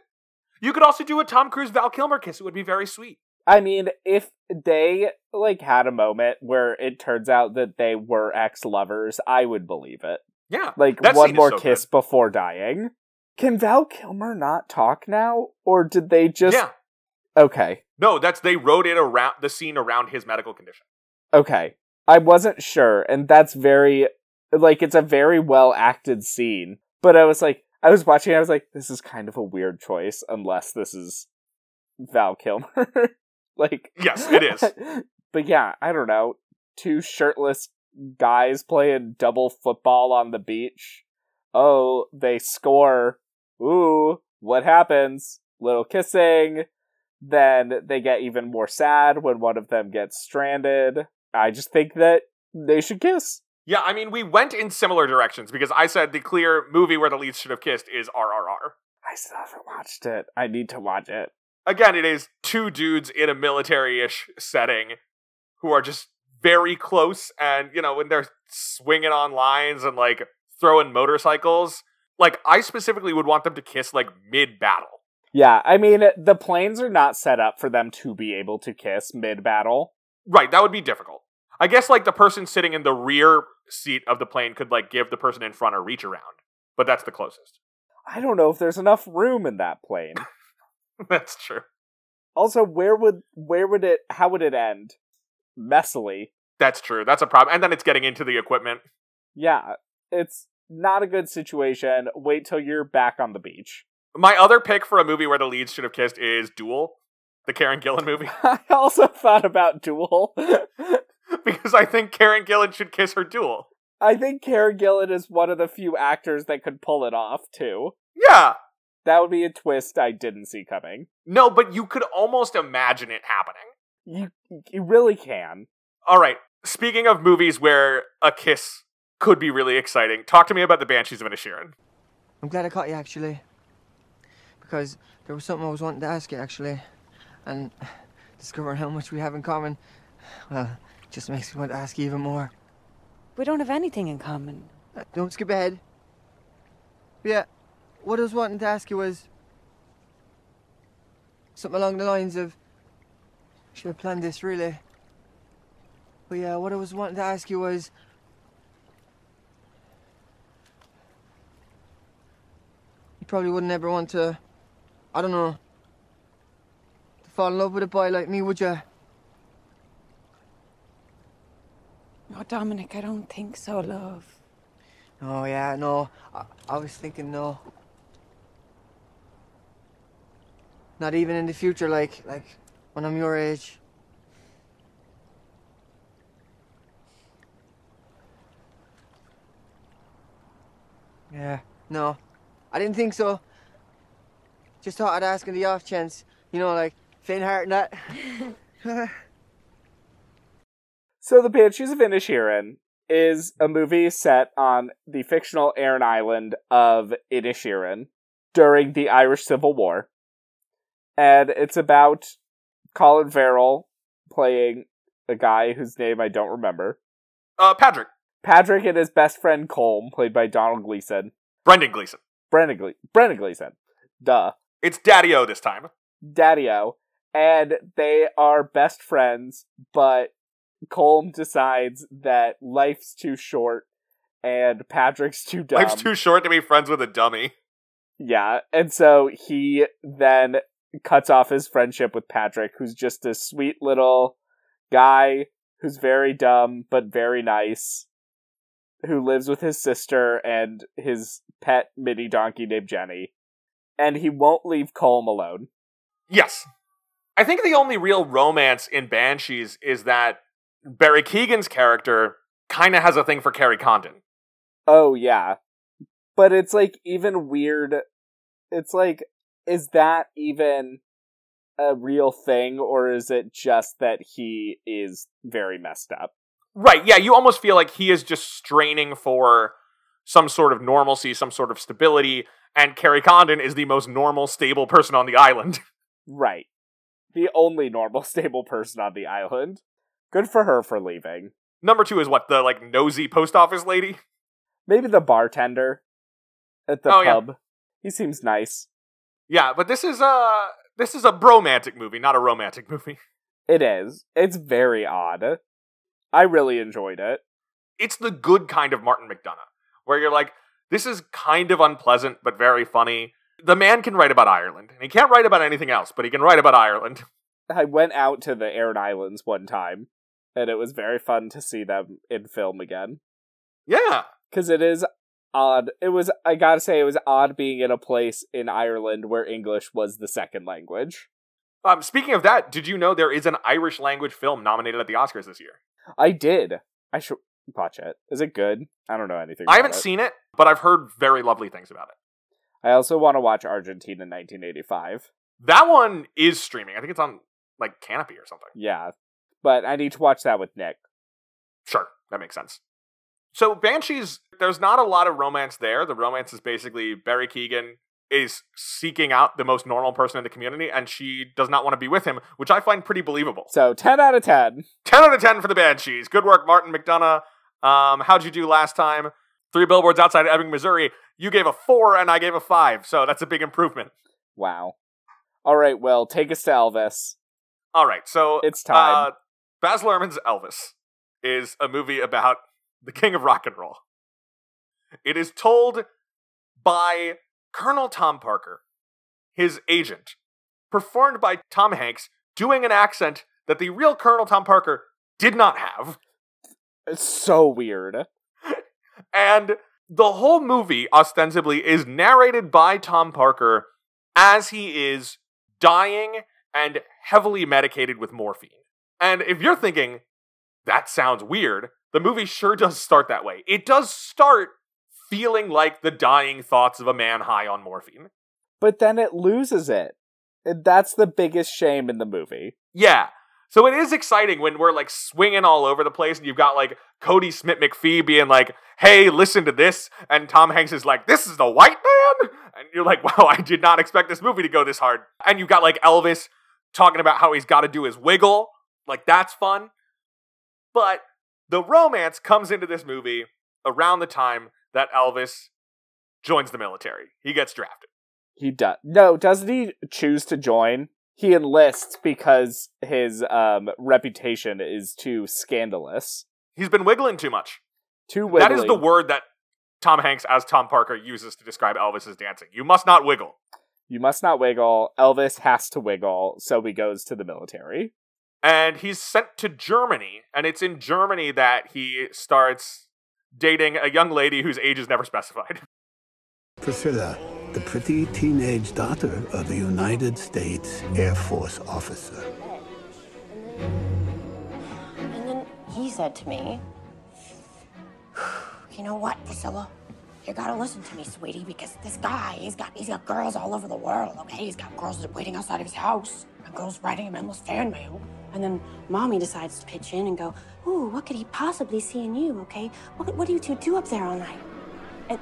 You could also do a Tom Cruise Val Kilmer kiss. It would be very sweet. I mean, if they like had a moment where it turns out that they were ex-lovers, I would believe it. Yeah. Like one more so kiss before dying. Can Val Kilmer not talk now, or did they just? yeah. Okay, No, that's they wrote it around the scene around his medical condition. okay. I wasn't sure, and that's very like it's a very well acted scene. But I was like, I was watching, I was like, this is kind of a weird choice, unless this is Val Kilmer. like, Yes, it is. but yeah, I don't know. Two shirtless guys playing double football on the beach. Oh, they score. Ooh, what happens? Little kissing. Then they get even more sad when one of them gets stranded. I just think that they should kiss. Yeah, I mean, we went in similar directions because I said the clear movie where the leads should have kissed is RRR. I still haven't watched it. I need to watch it. Again, it is two dudes in a military-ish setting who are just very close, and you know when they're swinging on lines and like throwing motorcycles. Like I specifically would want them to kiss like mid-battle. Yeah, I mean, the planes are not set up for them to be able to kiss mid battle. Right, that would be difficult. I guess like the person sitting in the rear seat of the plane could like give the person in front a reach around, but that's the closest. I don't know if there's enough room in that plane. that's true. Also, where would where would it how would it end? Messily. That's true. That's a problem. And then it's getting into the equipment. Yeah, it's not a good situation. Wait till you're back on the beach. My other pick for a movie where the leads should have kissed is Dual, the Karen Gillan movie, I also thought about Dual. because I think Karen Gillan should kiss her Dual. I think Karen Gillan is one of the few actors that could pull it off too. Yeah, That would be a twist I didn't see coming. No, but you could almost imagine it happening. You you really can. All right. Speaking of movies where a kiss could be really exciting, talk to me about the Banshees of Inisherin. I'm glad I caught you actually. Because there was something I was wanting to ask you actually. And discovering how much we have in common, well, just makes me want to ask you even more. We don't have anything in common. Uh, don't skip ahead. Yeah, what I was wanting to ask you was something along the lines of should have planned this really. But yeah, what I was wanting to ask you was you probably wouldn't ever want to I don't know to fall in love with a boy like me, would you? Oh, Dominic, I don't think so, love. Oh yeah, no. I, I was thinking no. Not even in the future, like like when I'm your age. Yeah, no. I didn't think so. Just thought I'd ask in the off chance. You know, like faint heart and that. So the Banshees of Inisherin is a movie set on the fictional Aran Island of Inisherin during the Irish Civil War. And it's about Colin Farrell playing a guy whose name I don't remember. Uh, Patrick. Patrick and his best friend Colm, played by Domhnall Gleeson. Brendan Gleeson. Brendan, Gle- Brendan Gleeson. Duh. It's Daddy O this time. Daddy-O. And they are best friends, but Colm decides that life's too short and Patrick's too dumb. Life's too short to be friends with a dummy. Yeah, and so he then cuts off his friendship with Patrick, who's just a sweet little guy who's very dumb but very nice, who lives with his sister and his pet mini donkey named Jenny. And he won't leave Colm alone. Yes. I think the only real romance in Banshees is that Barry Keoghan's character kind of has a thing for Kerry Condon. Oh, yeah. But it's like even weird. It's like, is that even a real thing, or is it just that he is very messed up? Right, yeah, you almost feel like he is just straining for some sort of normalcy, some sort of stability, and Kerry Condon is the most normal, stable person on the island. Right. The only normal, stable person on the island. Good for her for leaving. Number two is what, the like nosy post office lady? Maybe the bartender at the Oh, yeah. pub. He seems nice. Yeah, but this is a this is a bromantic movie, not a romantic movie. It is. It's very odd. I really enjoyed it. It's the good kind of Martin McDonagh, where you're like, this is kind of unpleasant but very funny. The man can write about Ireland, and he can't write about anything else, but he can write about Ireland. I went out to the Aran Islands one time, and it was very fun to see them in film again. Yeah, Because it is odd. It was, I gotta say, it was odd being in a place in Ireland where English was the second language. Um, speaking of that, did you know there is an Irish language film nominated at the Oscars this year? I did. I should watch it. Is it good? I don't know anything. I haven't it. seen it, but I've heard very lovely things about it. I also want to watch Argentina 1985. That one is streaming. I think it's on like Kanopy or something. Yeah, but I need to watch that with Nick. Sure, that makes sense. So Banshees, there's not a lot of romance there. The romance is basically Barry Keoghan is seeking out the most normal person in the community, and she does not want to be with him, which I find pretty believable. So 10 out of 10. 10 out of 10 for the Banshees. Good work, Martin McDonagh. Um, how'd you do last time? Three billboards outside of Ebbing, Missouri. You gave a four, and I gave a five, so that's a big improvement. Wow. All right, Will, take us to Elvis. All right, so It's time. Uh, Baz Luhrmann's Elvis is a movie about the king of rock and roll. It is told by Colonel Tom Parker, his agent, performed by Tom Hanks, doing an accent that the real Colonel Tom Parker did not have. It's so weird. And the whole movie, ostensibly, is narrated by Tom Parker as he is dying and heavily medicated with morphine. And if you're thinking, that sounds weird, the movie sure does start that way. It does start feeling like the dying thoughts of a man high on morphine. but then it loses it. And that's the biggest shame in the movie. Yeah. So it is exciting when we're like swinging all over the place and you've got like Kodi Smit-McPhee being like, hey, listen to this. And Tom Hanks is like, this is the white man. And you're like, wow, I did not expect this movie to go this hard. And you've got like Elvis talking about how he's got to do his wiggle. Like, that's fun. But the romance comes into this movie around the time that Elvis joins the military. He gets drafted. He does. No, doesn't he choose to join? He enlists because his um, reputation is too scandalous. He's been wiggling too much. Too wiggly. That is the word that Tom Hanks as Tom Parker uses to describe Elvis's dancing. You must not wiggle. You must not wiggle. Elvis has to wiggle, so he goes to the military. And he's sent to Germany, and it's in Germany that he starts dating a young lady whose age is never specified. Priscilla, the pretty teenage daughter of a United States Air Force officer. And then he said to me, You know what, Priscilla? You gotta listen to me, sweetie, because this guy, he's got he's got girls all over the world, okay? He's got girls waiting outside of his house, and girls writing him endless fan mail. And then mommy decides to pitch in and go, Ooh, what could he possibly see in you, okay? What, what do you two do up there all night? And,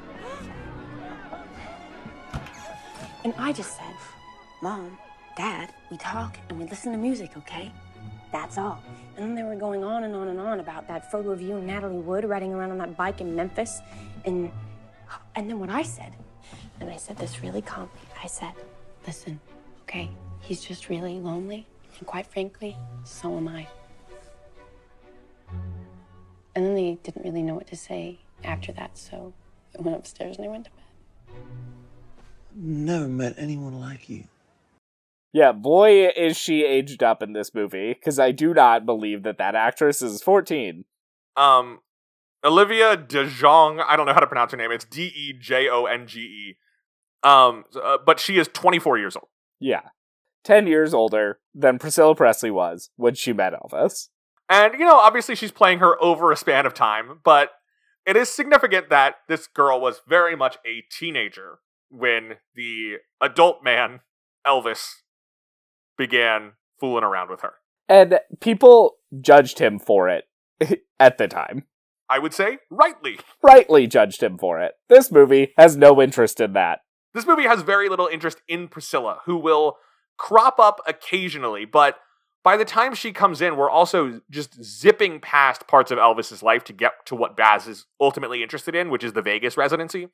and I just said, Mom, Dad, we talk and we listen to music, okay? That's all. And then they were going on and on and on about that photo of you and Natalie Wood riding around on that bike in Memphis. And and then what I said, and I said this really calmly, I said, listen, okay, he's just really lonely. And quite frankly, so am I. And then they didn't really know what to say after that, so I went upstairs and I went to bed. Never met anyone like you. Yeah, boy, is she aged up in this movie, because I do not believe that that actress is 14. Um, Olivia DeJonge, I don't know how to pronounce her name. It's D E J O N G E. Um, uh, but she is 24 years old. Yeah. 10 years older than Priscilla Presley was when she met Elvis. And, you know, obviously she's playing her over a span of time, but it is significant that this girl was very much a teenager when the adult man, Elvis, began fooling around with her. And people judged him for it at the time. I would say rightly. Rightly judged him for it. This movie has no interest in that. This movie has very little interest in Priscilla, who will crop up occasionally, but by the time she comes in, we're also just zipping past parts of Elvis's life to get to what Baz is ultimately interested in, which is the Vegas residency.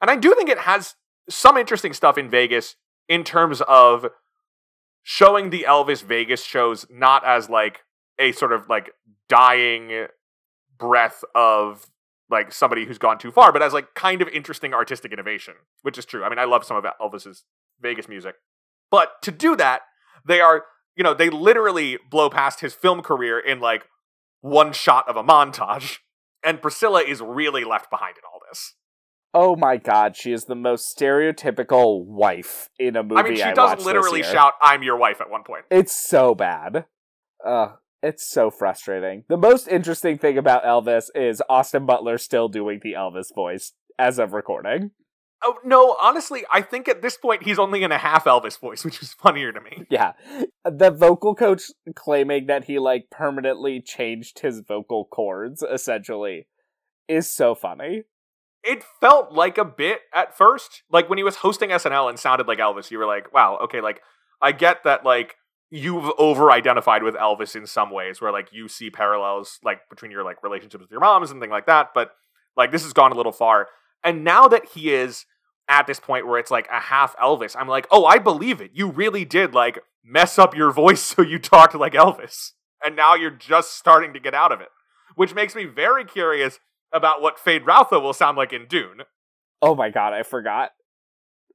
And I do think it has some interesting stuff in Vegas in terms of showing the Elvis Vegas shows not as like a sort of like dying breath of like somebody who's gone too far, but as like kind of interesting artistic innovation, which is true. I mean, I love some of Elvis's Vegas music. But to do that, they are, you know, they literally blow past his film career in like one shot of a montage. And Priscilla is really left behind in all this. Oh my god, she is the most stereotypical wife in a movie. I mean, she I does literally shout, I'm your wife at one point. It's so bad. Ugh, it's so frustrating. The most interesting thing about Elvis is Austin Butler still doing the Elvis voice as of recording. Oh, no, honestly, I think at this point he's only in a half Elvis voice, which is funnier to me. Yeah. The vocal coach claiming that he like permanently changed his vocal cords essentially is so funny. It felt like a bit at first. Like when he was hosting SNL and sounded like Elvis, you were like, wow, okay, like I get that like you've over identified with Elvis in some ways where like you see parallels like between your like relationships with your moms and thing like that, but like this has gone a little far. And now that he is at this point where it's like a half Elvis, I'm like, oh, I believe it. You really did like mess up your voice so you talked like Elvis. And now you're just starting to get out of it. Which makes me very curious about what Feyd-Rautha will sound like in Dune. Oh my god, I forgot.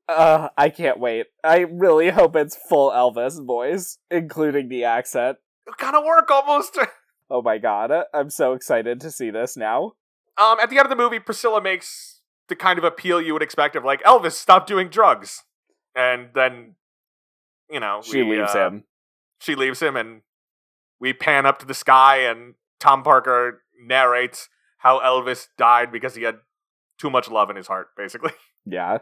Uh, I can't wait. I really hope it's full Elvis voice, including the accent. Kind of work almost. Oh my god, I'm so excited to see this now. Um, at the end of the movie, Priscilla makes the kind of appeal you would expect of like Elvis, stop doing drugs, and then, you know, She we, leaves uh, him. She leaves him, and we pan up to the sky, and Tom Parker narrates how Elvis died because he had too much love in his heart, basically. Yeah.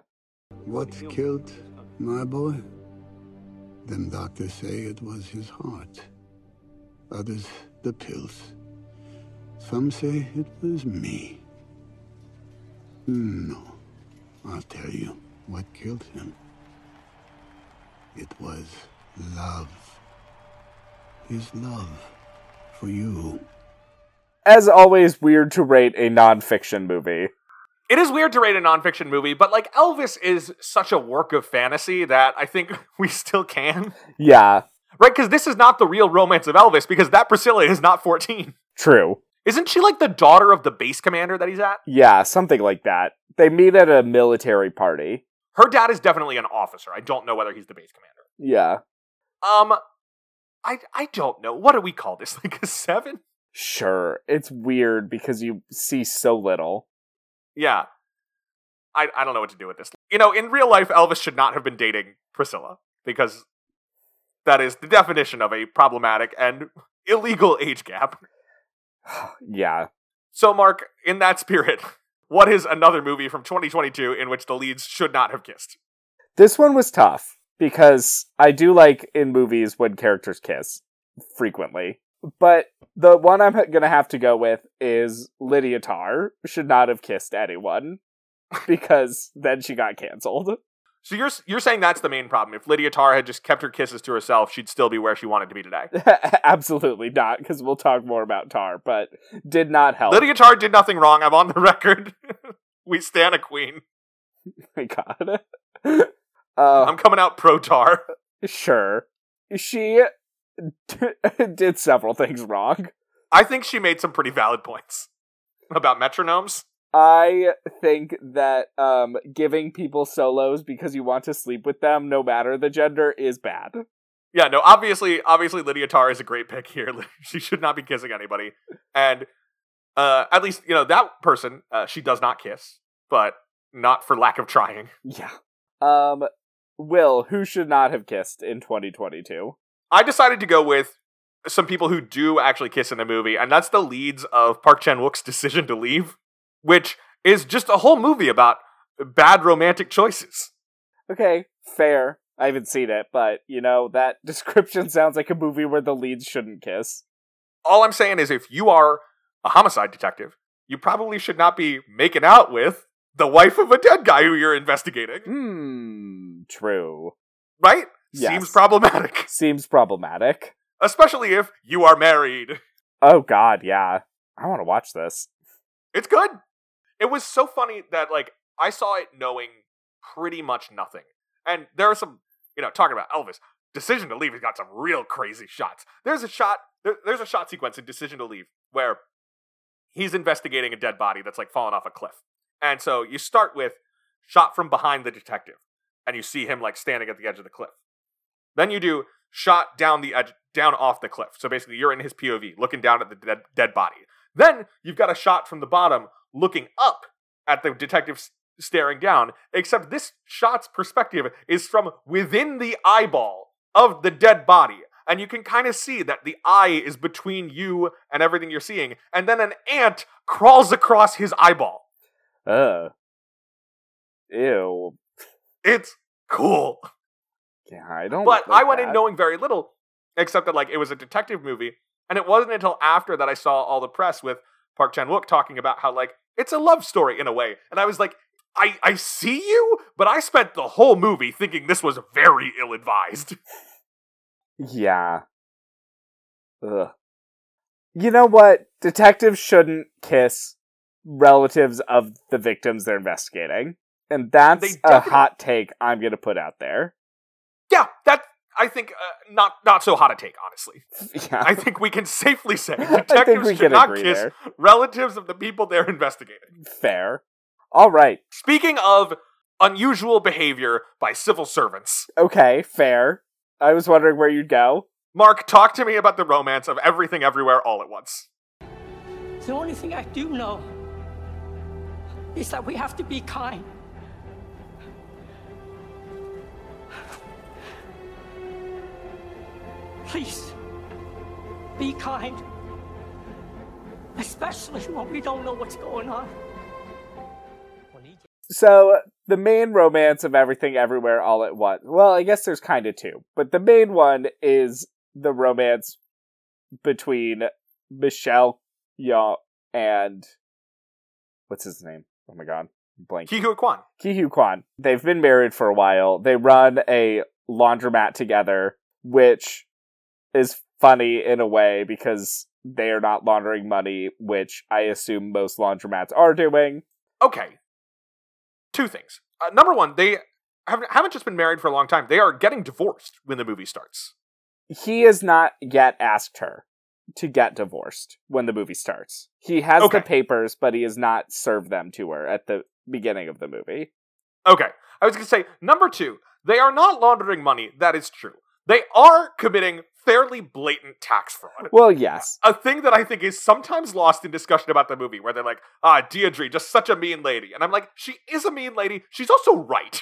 What killed My boy? Them doctors say it was his heart. Others, the pills. Some say it was me. No. I'll tell you what killed him. It was love. His love for you. As always, weird to rate a nonfiction movie. It is weird to rate a nonfiction movie, but like Elvis is such a work of fantasy that I think we still can. Yeah, Right? Because this is not the real romance of Elvis, because that Priscilla is not 14. true. Isn't she like the daughter of the base commander that he's at? Yeah, something like that. They meet at a military party. Her dad is definitely an officer. I don't know whether he's the base commander. Yeah, Um, I I don't know. What do we call this? Like a seven? sure. It's weird because you see so little. Yeah. I I don't know what to do with this. You know, in real life, Elvis should not have been dating Priscilla because that is the definition of a problematic and illegal age gap. yeah. So, Mark, in that spirit, what is another movie from 2022 in which the leads should not have kissed? This one was tough because I do like in movies when characters kiss frequently. But the one I'm going to have to go with is Lydia Tár should not have kissed anyone because then she got canceled. So you're you're saying that's the main problem. If Lydia Tár had just kept her kisses to herself, she'd still be where she wanted to be today. Absolutely not because we'll talk more about Tár, but did not help. Lydia Tár did nothing wrong. I'm on the record. we stand a queen. my god. uh, I'm coming out pro Tár. sure. She did several things wrong. I think she made some pretty valid points about metronomes. I think that um, giving people solos because you want to sleep with them, no matter the gender, is bad. Yeah, no, obviously, obviously Lydia Tár is a great pick here. she should not be kissing anybody, and uh, at least you know that person uh, she does not kiss, but not for lack of trying. Yeah. Um, Will, who should not have kissed in 2022? I decided to go with some people who do actually kiss in the movie, and that's the leads of Park Chan Wook's decision to leave, which is just a whole movie about bad romantic choices. Okay, fair. I haven't seen it, but you know, that description sounds like a movie where the leads shouldn't kiss. All I'm saying is, if you are a homicide detective, you probably should not be making out with the wife of a dead guy who you're investigating, Hmm, true. right? Yes. Seems problematic, Seems problematic. especially if you are married. Oh god, yeah. I want to watch this. It's good. It was so funny that like I saw it knowing pretty much nothing. And there are some, you know, talking about Elvis. Decision to Leave has got some real crazy shots. There's a shot there, there's a shot sequence in Decision to Leave where he's investigating a dead body that's like fallen off a cliff. And so you start with shot from behind the detective and you see him like standing at the edge of the cliff. Then you do shot down the edge down off the cliff. So basically you're in his POV looking down at the dead, dead body. Then you've got a shot from the bottom looking up at the detective staring down, except this shot's perspective is from within the eyeball of the dead body. And you can kind of see that the eye is between you and everything you're seeing. And then an ant crawls across his eyeball. Ugh. Ew. It's cool. Yeah, I don't. But like I went in knowing very little, except that like it was a detective movie, and it wasn't until after that I saw all the press with Park Chan Wook talking about how like it's a love story in a way, and I was like, I I see you, but I spent the whole movie thinking this was very ill advised. Yeah. Ugh. You know what? Detectives shouldn't kiss relatives of the victims they're investigating. And that's a hot take I'm going to put out there. yeah, that I think uh, not not so hot a take, honestly. Yeah. I think we can safely say detectives should not kiss there. relatives of the people they're investigating. Fair. All right. Speaking of unusual behavior by civil servants. Okay, fair. I was wondering where you'd go. Mark, talk to me about the romance of everything everywhere all at once. The only thing I do know is that we have to be kind. Please, be kind. Especially when we don't know what's going on. So, the main romance of everything everywhere all at once. Well, I guess there's kind of two, but the main one is the romance between Michelle Yeoh and what's his name? Oh my god, blank. Ke Huy Quan. Ke Huy Quan. They've been married for a while. They run a laundromat together, which is funny in a way because they are not laundering money, which I assume most laundromats are doing. Okay. Two things. Uh, number one, they haven't, haven't just been married for a long time. They are getting divorced when the movie starts. He has not yet asked her to get divorced when the movie starts. He has Okay. the papers, but he has not served them to her at the beginning of the movie. Okay. I was going to say, number two, they are not laundering money. That is true. They are committing fairly blatant tax fraud. Well, yes. a thing that I think is sometimes lost in discussion about the movie, where they're like, ah, Deirdre, just such a mean lady. And I'm like, she is a mean lady. She's also right.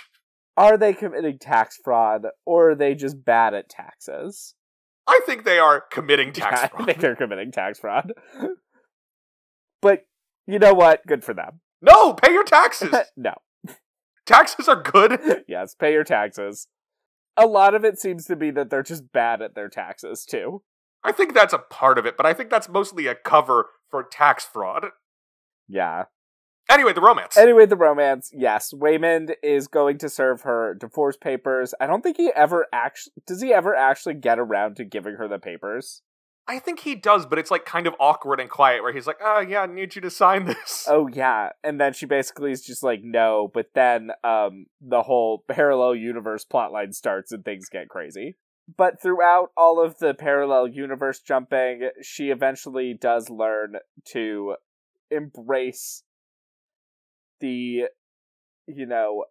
Are they committing tax fraud or are they just bad at taxes? I think they are committing tax I fraud. think they're committing tax fraud. but you know what? Good for them. No, pay your taxes. no. taxes are good. Yes, pay your taxes. A lot of it seems to be that they're just bad at their taxes too. I think that's a part of it, but I think that's mostly a cover for tax fraud. Yeah. Anyway, the romance. Anyway, the romance, yes. Waymond is going to serve her divorce papers. I don't think he ever actually does he ever actually get around to giving her the papers? I think he does, but it's like kind of awkward and quiet where he's like, oh, yeah, I need you to sign this. Oh yeah, and then she basically is just like no, but then um the whole parallel universe plotline starts and things get crazy. But throughout all of the parallel universe jumping, she eventually does learn to embrace the you know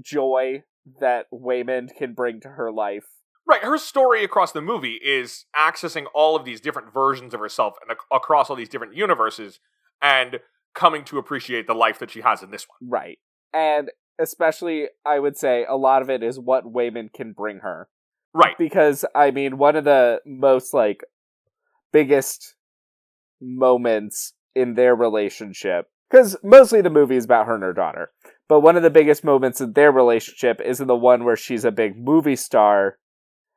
joy that Waymond can bring to her life. Right, her story across the movie is accessing all of these different versions of herself and ac- across all these different universes and coming to appreciate the life that she has in this one. Right. And especially I would say a lot of it is what Waymond can bring her. Right. because I mean one of the most like biggest moments in their relationship because mostly the movie is about her and her daughter but one of the biggest moments in their relationship is in the one where she's a big movie star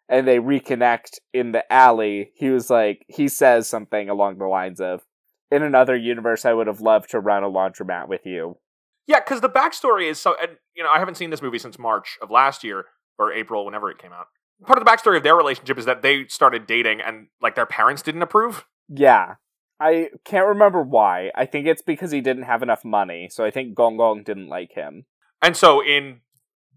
and they reconnect in the alley he was like he says something along the lines of in another universe i would have loved to run a laundromat with you Yeah, because the backstory is so, and you know, I haven't seen this movie since March of last year or April, whenever it came out. Part of the backstory of their relationship is that they started dating and like their parents didn't approve. Yeah. I can't remember why. I think it's because he didn't have enough money, so I think Gong Gong didn't like him. And so in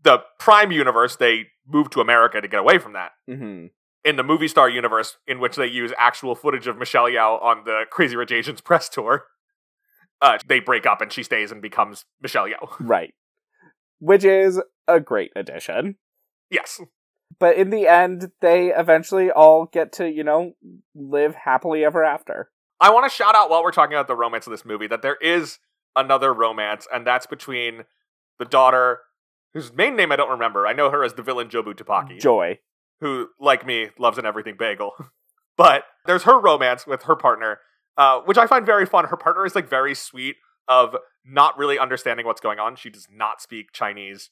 the Prime universe, they moved to America to get away from that. hmm In the movie star universe, in which they use actual footage of Michelle Yeoh on the Crazy Rich Asians press tour, uh, they break up and she stays and becomes Michelle Yeoh. Right. Which is a great addition. yes. But in the end, they eventually all get to, you know, live happily ever after. I want to shout out while we're talking about the romance of this movie that there is another romance, and that's between the daughter, whose main name I don't remember. I know her as the villain Jobu Tupaki, Joy. who, like me, loves an everything bagel. but there's her romance with her partner, uh, which I find very fun. Her partner is like very sweet, of not really understanding what's going on. She does not speak Chinese,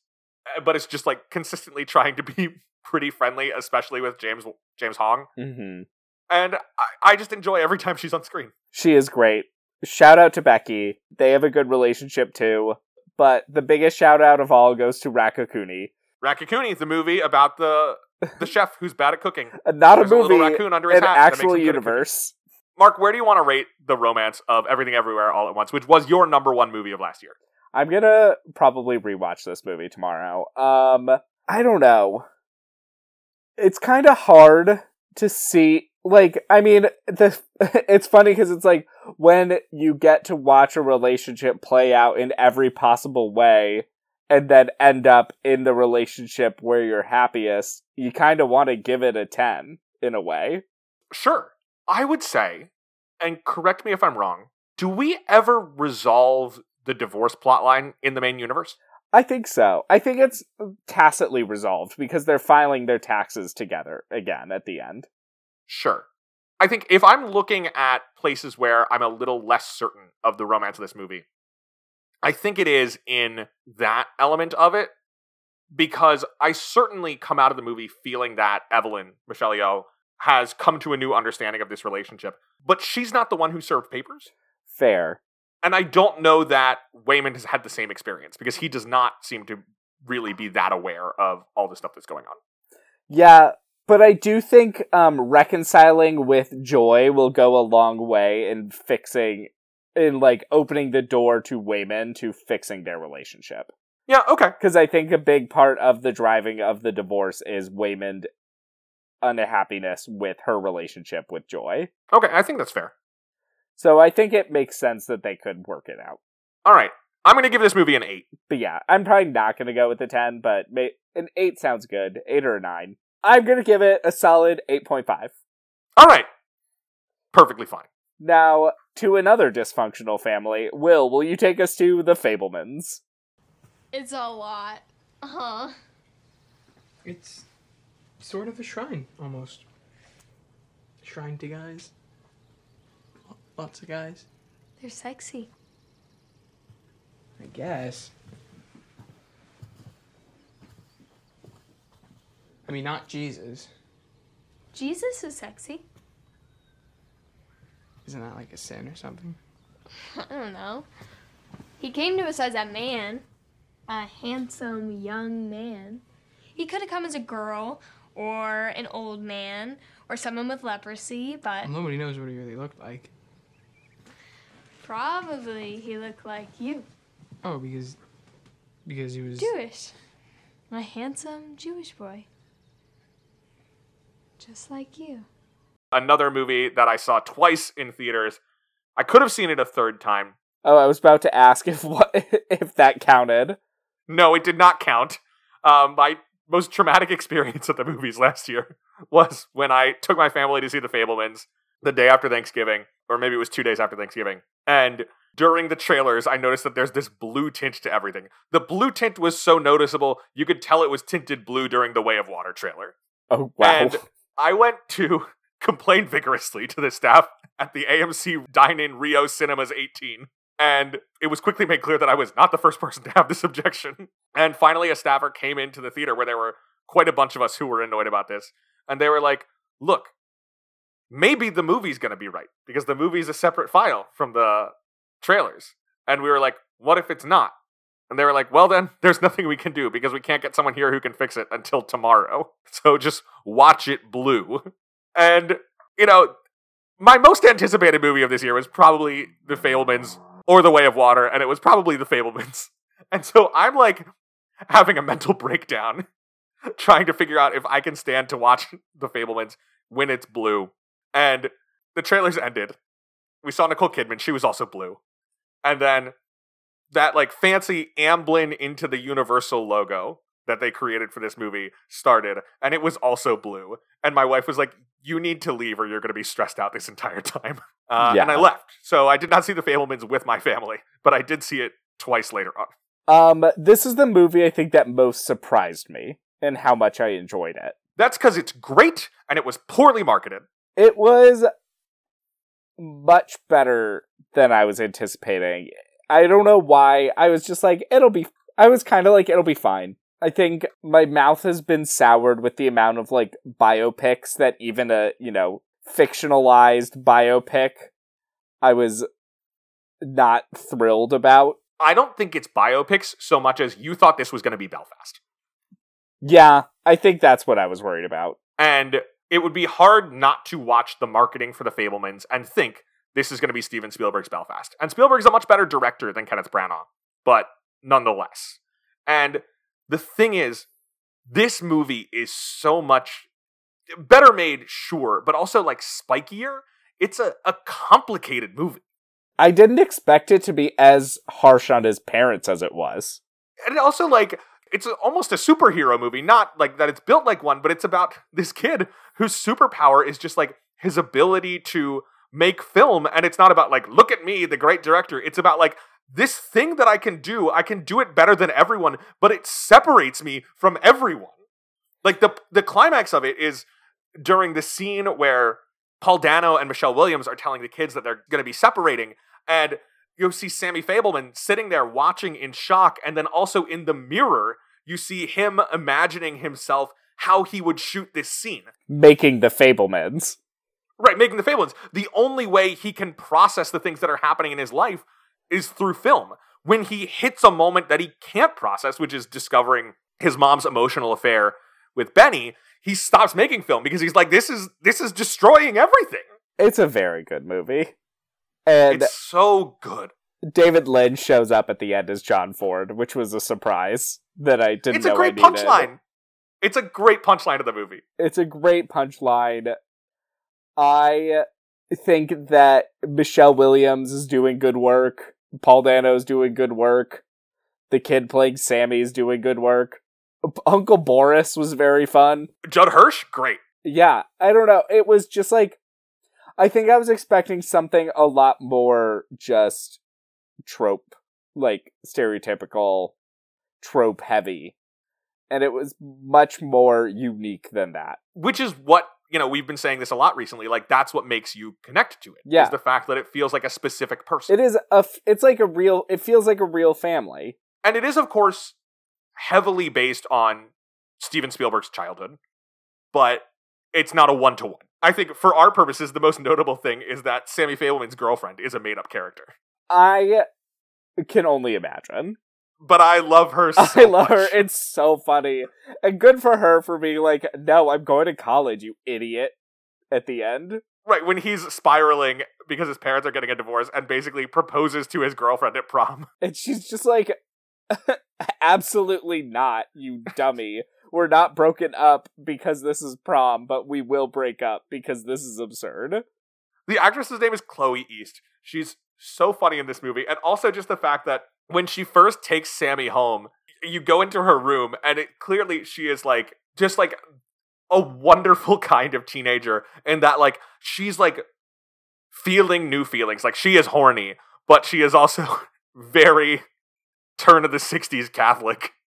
uh, but it's just like consistently trying to be pretty friendly, especially with James James Hong. hmm And I, I just enjoy every time she's on screen. She is great. Shout out to Becky. They have a good relationship too. But the biggest shout out of all goes to Raccacoonie. Raccacoonie, is the movie about the the chef who's bad at cooking. Uh, Not There's a a little movie, raccoon under his an hat actual him good at cooking. universe. Mark, where do you want to rate the romance of Everything Everywhere All at Once, which was your number one movie of last year? I'm gonna probably rewatch this movie tomorrow. Um, I don't know. It's kind of hard to see. Like, I mean, the it's funny because it's like when you get to watch a relationship play out in every possible way, and then end up in the relationship where you're happiest. You kind of want to give it a ten in a way. Sure. I would say, and correct me if I'm wrong, do we ever resolve the divorce plotline in the main universe? I think so. I think it's tacitly resolved because they're filing their taxes together again at the end. Sure. I think if I'm looking at places where I'm a little less certain of the romance of this movie, I think it is in that element of it because I certainly come out of the movie feeling that Evelyn, Michelle Yeoh, has come to a new understanding of this relationship, but she's not the one who served papers. Fair. And I don't know that Waymond has had the same experience because he does not seem to really be that aware of all the stuff that's going on. Yeah, but I do think um, reconciling with Joy will go a long way in fixing, in like opening the door to Waymond to fixing their relationship. Yeah, okay. Because I think a big part of the driving of the divorce is Waymond unhappiness with her relationship with Joy. Okay, I think that's fair. So I think it makes sense that they could work it out. All right. I'm going to give this movie an 8. But yeah, I'm probably not going to go with a 10, but may- an 8 sounds good. 8 or a 9. I'm going to give it a solid 8.5. All right. Perfectly fine. Now, to another dysfunctional family. Will, will you take us to the Fabelmans? It's a lot. Huh? It's sort of a shrine, almost. Shrine to guys. Lots of guys. They're sexy. I guess. I mean, not Jesus. Jesus is sexy. Isn't that like a sin or something? I don't know. He came to us as a man, a handsome young man. He could have come as a girl or an old man or someone with leprosy, but Nobody knows what he really looked like. probably he looked like you. Oh, because because he was Jewish. A handsome Jewish boy. Just like you. Another movie that I saw twice in theaters. I could have seen it a third time. Oh, I was about to ask if what if that counted. No, it did not count. Um, my most traumatic experience at the movies last year was when I took my family to see The Fabelmans the day after Thanksgiving, or maybe it was two days after Thanksgiving. And during the trailers, I noticed that there's this blue tint to everything. The blue tint was so noticeable, you could tell it was tinted blue during the Way of Water trailer. Oh wow. And I went to complain vigorously to the staff at the AMC Dine In Rio Cinemas 18. And it was quickly made clear that I was not the first person to have this objection. And finally, a staffer came into the theater where there were quite a bunch of us who were annoyed about this. And they were like, look, maybe the movie's going to be right because the movie's a separate file from the trailers. And we were like, what if it's not? And they were like, well, then there's nothing we can do because we can't get someone here who can fix it until tomorrow. So just watch it blue. And, you know, my most anticipated movie of this year was probably The Fabelmans or The Way of Water, and it was probably The Fabelmans. And so I'm like having a mental breakdown trying to figure out if I can stand to watch The Fabelmans when it's blue. And the trailers ended. We saw Nicole Kidman, she was also blue. And then that like fancy Amblin into the Universal logo that they created for this movie started, and it was also blue. And my wife was like, "You need to leave, or you're going to be stressed out this entire time." Uh, And I left. So I did not see the Fabelmans with my family, but I did see it twice later on. Um, this is the movie I think that most surprised me and how much I enjoyed it. That's because it's great and it was poorly marketed. It was much better than I was anticipating. I don't know why. I was just like, it'll be. I was kind of like, it'll be fine. I think my mouth has been soured with the amount of like biopics that even a you know fictionalized biopic I was not thrilled about. I don't think it's biopics so much as you thought this was going to be Belfast. Yeah, I think that's what I was worried about. And it would be hard not to watch the marketing for the Fabelmans and think this is going to be Steven Spielberg's Belfast. And Spielberg's a much better director than Kenneth Branagh, but nonetheless. And the thing is, this movie is so much better made, sure, but also like spikier. It's a, a complicated movie. I didn't expect it to be as harsh on his parents as it was. and also like it's almost a superhero movie not like that it's built like one but it's about this kid whose superpower is just like his ability to make film and it's not about like look at me the great director it's about like this thing that i can do i can do it better than everyone but it separates me from everyone like the the climax of it is during the scene where Paul Dano and Michelle Williams are telling the kids that they're going to be separating and you see Sammy Fabelman sitting there watching in shock, and then also in the mirror, you see him imagining himself how he would shoot this scene. Making the Fabelmans. Right, making the Fabelmans. The only way he can process the things that are happening in his life is through film. When he hits a moment that he can't process, which is discovering his mom's emotional affair with Benny, he stops making film because he's like, "This is this is destroying everything." It's a very good movie. And It's so good. David Lynch shows up at the end as John Ford, which was a surprise that I didn't It's a great punchline. It's a great punchline of the movie. It's a great punchline. I think that Michelle Williams is doing good work. Paul Dano is doing good work. The kid playing Sammy is doing good work. Uncle Boris was very fun. Judd Hirsch, great. Yeah, I don't know. It was just like I think I was expecting something a lot more just trope, like stereotypical trope heavy. And it was much more unique than that. Which is what, you know, we've been saying this a lot recently. Like, that's what makes you connect to it. Yeah. Is the fact that it feels like a specific person. It is a f- it's like a real it feels like a real family. And it is, of course, heavily based on Steven Spielberg's childhood, but it's not a one to one. I think for our purposes, the most notable thing is that Sammy Fabelman's girlfriend is a made up character. I can only imagine. But I love her so I love her. It's so funny. And good for her for being like, "No, I'm going to college, you idiot." At the end. Right, when he's spiraling because his parents are getting a divorce and basically proposes to his girlfriend at prom. And she's just like, absolutely not, you dummy. We're not broken up because this is prom, but we will break up because this is absurd. The actress's name is Chloe East. She's so funny in this movie. And also just the fact that when she first takes Sammy home, you go into her room and it clearly she is like just like a wonderful kind of teenager in that like she's like feeling new feelings. Like she is horny, but she is also very turn of the 60s Catholic.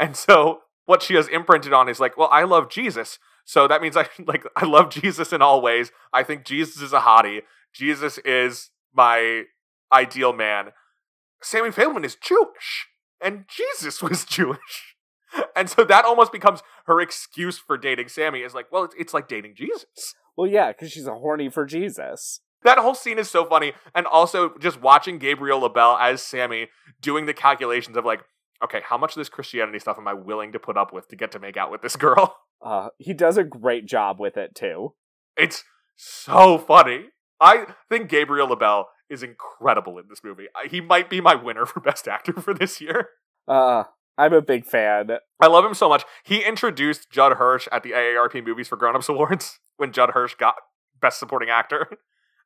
And so what she has imprinted on is like, well, I love Jesus. So that means I like I love Jesus in all ways. I think Jesus is a hottie. Jesus is my ideal man. Sammy Fabelman is Jewish, and Jesus was Jewish. And so that almost becomes her excuse for dating Sammy is like, well, it's, it's like dating Jesus. Well, yeah, because she's a horny for Jesus. That whole scene is so funny. And also just watching Gabriel LaBelle as Sammy doing the calculations of like, okay, how much of this Christianity stuff am I willing to put up with to get to make out with this girl? Uh, he does a great job with it too. It's so funny. I think Gabriel LaBelle is incredible in this movie. He might be my winner for Best Actor for this year. Uh, I'm a big fan. I love him so much. He introduced Judd Hirsch at the AARP Movies for Grown Ups Awards when Judd Hirsch got Best Supporting Actor.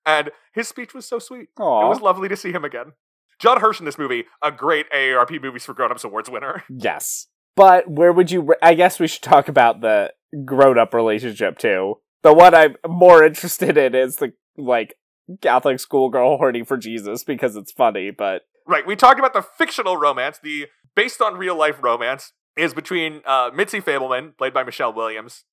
And his speech was so sweet. Aw. It was lovely to see him again. Judd Hirsch in this movie, a great AARP Movies for Grown Ups Awards winner. Yes. But where would you? ra- I guess we should talk about the grown-up relationship too. The one I'm more interested in is the like Catholic schoolgirl horny for Jesus because it's funny. But Right, we talked about the fictional romance. The based on real life romance is between uh, Mitzi Fabelman, played by Michelle Williams,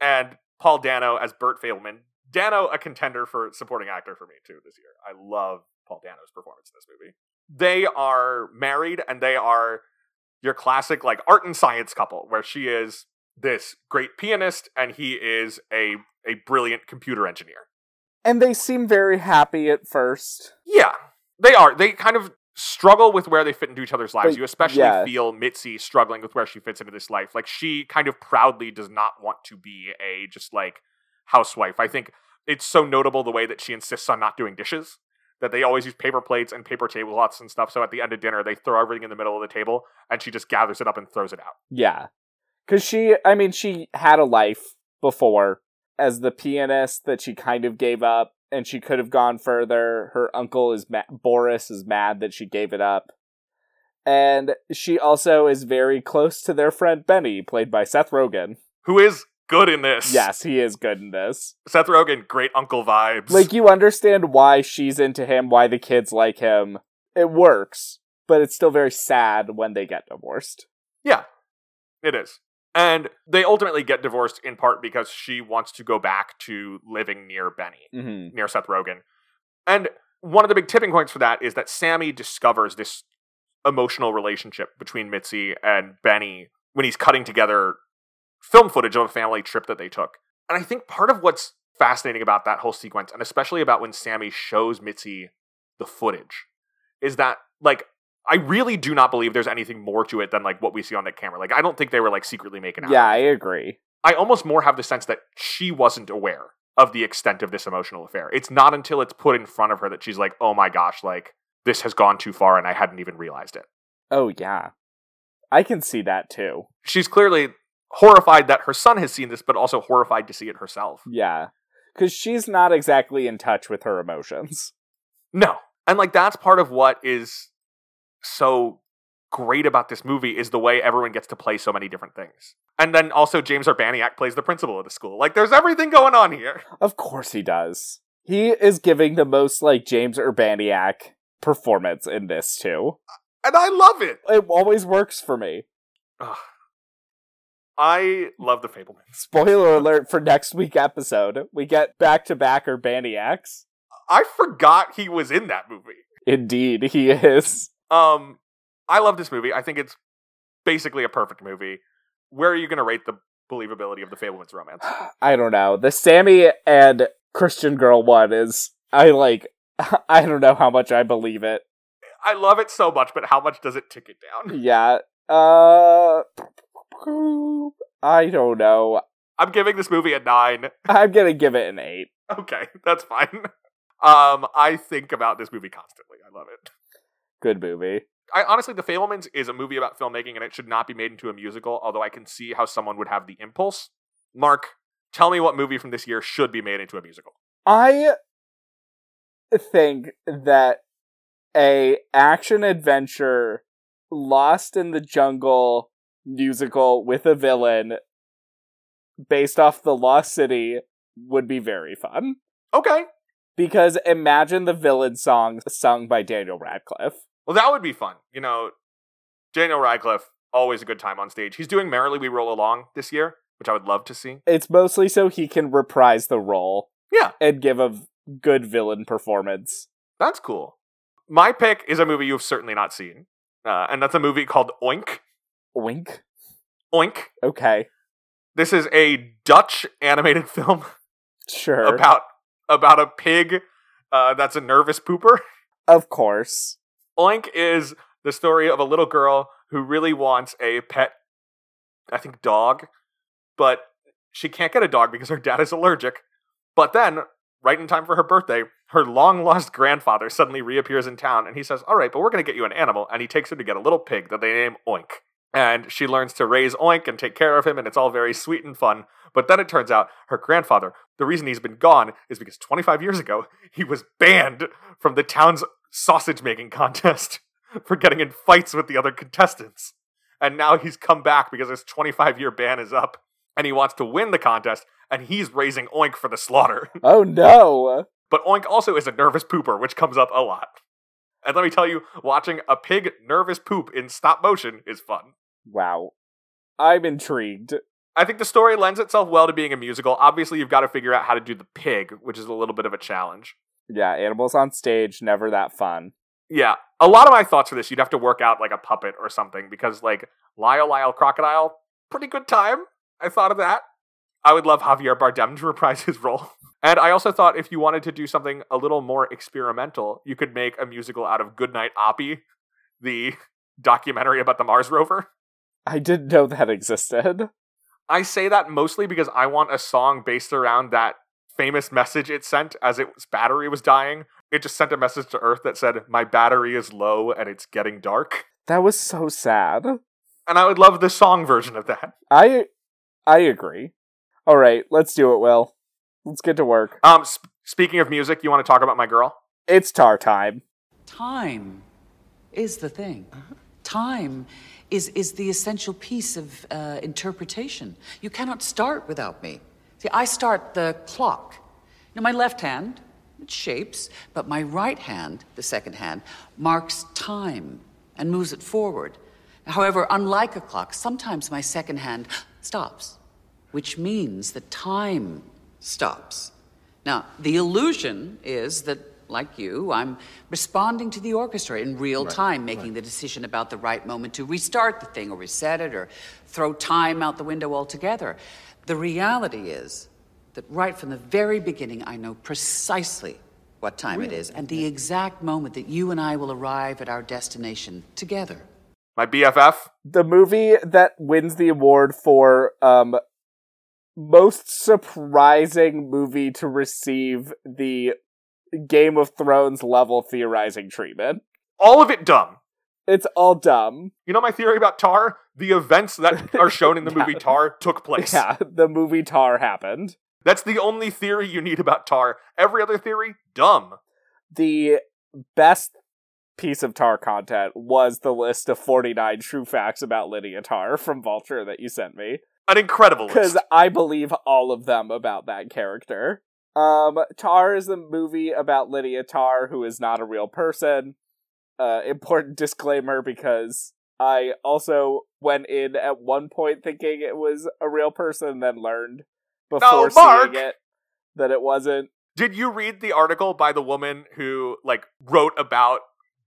and Paul Dano as Burt Fabelman. Dano, a contender for supporting actor for me too this year. I love Paul Dano's performance in this movie. They are married and they are your classic like art and science couple where she is this great pianist and he is a a brilliant computer engineer. And they seem very happy at first. Yeah, they are. They kind of struggle with where they fit into each other's lives. But, you especially yeah. feel Mitzi struggling with where she fits into this life. Like she kind of proudly does not want to be a just like housewife. I think it's so notable the way that she insists on not doing dishes. That they always use paper plates and paper tablecloths and stuff. So at the end of dinner, they throw everything in the middle of the table, and she just gathers it up and throws it out. Yeah, because she, I mean, she had a life before as the pianist that she kind of gave up, and she could have gone further. Her uncle is ma- Boris is mad that she gave it up, and she also is very close to their friend Benny, played by Seth Rogen. Who is good in this? Yes, he is good in this. Seth Rogen, great uncle vibes. Like you understand why she's into him, why the kids like him. It works, but it's still very sad when they get divorced. Yeah, it is. And they ultimately get divorced in part because she wants to go back to living near Benny, Mm-hmm. near Seth Rogen. And one of the big tipping points for that is that Sammy discovers this emotional relationship between Mitzi and Benny when he's cutting together film footage of a family trip that they took. And I think part of what's fascinating about that whole sequence, and especially about when Sammy shows Mitzi the footage, is that like I really do not believe there's anything more to it than like what we see on that camera. Like I don't think they were like secretly making out. Yeah, I agree. I almost more have the sense that she wasn't aware of the extent of this emotional affair. It's not until it's put in front of her that she's like, "Oh my gosh, like this has gone too far and I hadn't even realized it." Oh yeah. I can see that too. She's clearly horrified that her son has seen this but also horrified to see it herself. Yeah. Cuz she's not exactly in touch with her emotions. No. And like that's part of what is so great about this movie is the way everyone gets to play so many different things. And then also James Urbaniak plays the principal of the school. Like there's everything going on here. Of course he does. He is giving the most like James Urbaniak performance in this too. And I love it. It always works for me. Ugh. I love the Fabelmans. Spoiler alert for next week episode. We get back to back Urbaniaks. I forgot he was in that movie. Indeed, he is. Um, I love this movie. I think it's basically a perfect movie. Where are you going to rate the believability of the Fabelmans romance? I don't know. The Sammy and Christian girl one is I like I don't know how much I believe it. I love it so much, but how much does it tick it down? Yeah. Uh I don't know. I'm giving this movie a 9. I'm going to give it an 8. Okay, that's fine. Um, I think about this movie constantly. I love it. Good movie. I honestly, The Fabelmans is a movie about filmmaking, and it should not be made into a musical. Although I can see how someone would have the impulse. Mark, tell me what movie from this year should be made into a musical. I think that a action adventure lost in the jungle musical with a villain based off the Lost City would be very fun. Okay. Because imagine the villain song sung by Daniel Radcliffe. Well, that would be fun. You know, Daniel Radcliffe, always a good time on stage. He's doing Merrily We Roll Along this year, which I would love to see. It's mostly so he can reprise the role. Yeah. And give a good villain performance. That's cool. My pick is a movie you've certainly not seen, uh, and that's a movie called Oink. Oink? Oink. Okay. This is a Dutch animated film. Sure. About about a pig uh, that's a nervous pooper. Of course. Oink is the story of a little girl who really wants a pet, I think, dog, but she can't get a dog because her dad is allergic. But then, right in time for her birthday, her long lost grandfather suddenly reappears in town and he says, All right, but we're going to get you an animal. And he takes her to get a little pig that they name Oink. And she learns to raise Oink and take care of him, and it's all very sweet and fun. But then it turns out her grandfather, the reason he's been gone is because 25 years ago, he was banned from the town's sausage making contest for getting in fights with the other contestants. And now he's come back because his 25 year ban is up, and he wants to win the contest, and he's raising Oink for the slaughter. Oh no! But Oink also is a nervous pooper, which comes up a lot. And let me tell you, watching a pig nervous poop in stop motion is fun. Wow. I'm intrigued. I think the story lends itself well to being a musical. Obviously, you've got to figure out how to do the pig, which is a little bit of a challenge. Yeah, animals on stage, never that fun. Yeah. A lot of my thoughts for this, you'd have to work out like a puppet or something because, like, Lyle Lyle Crocodile, pretty good time. I thought of that. I would love Javier Bardem to reprise his role. And I also thought if you wanted to do something a little more experimental, you could make a musical out of Goodnight Oppy, the documentary about the Mars rover. I didn't know that existed. I say that mostly because I want a song based around that famous message it sent as its battery was dying. It just sent a message to Earth that said, My battery is low and it's getting dark. That was so sad. And I would love the song version of that. I I agree. All right, let's do it, Will. Let's get to work. Um, sp- speaking of music, you want to talk about my girl? It's Tár time. Time is the thing. Time is, is the essential piece of uh, interpretation. You cannot start without me. See, I start the clock. You know, my left hand, it shapes, but my right hand, the second hand, marks time and moves it forward. However, unlike a clock, sometimes my second hand stops, which means that time stops. Now, the illusion is that like you, I'm responding to the orchestra in real Right, time, making the decision about the right moment to restart the thing or reset it or throw time out the window altogether. The reality is that right from the very beginning, I know precisely what time it is and the exact moment that you and I will arrive at our destination together. My BFF. The movie that wins the award for um most surprising movie to receive the Game of Thrones level theorizing treatment. All of it dumb. It's all dumb. You know my theory about Tár? The events that are shown in the movie Tár took place. Yeah, the movie Tár happened. That's the only theory you need about Tár. Every other theory, dumb. The best piece of Tár content was the list of 49 true facts about Lydia Tár from Vulture that you sent me. An incredible list. Because. I believe all of them about that character. Um, Tár is a movie about Lydia Tár, who is not a real person. Uh, important disclaimer because I also went in at one point thinking it was a real person, then learned before Mark! seeing it that it wasn't. Did you read the article by the woman who like wrote about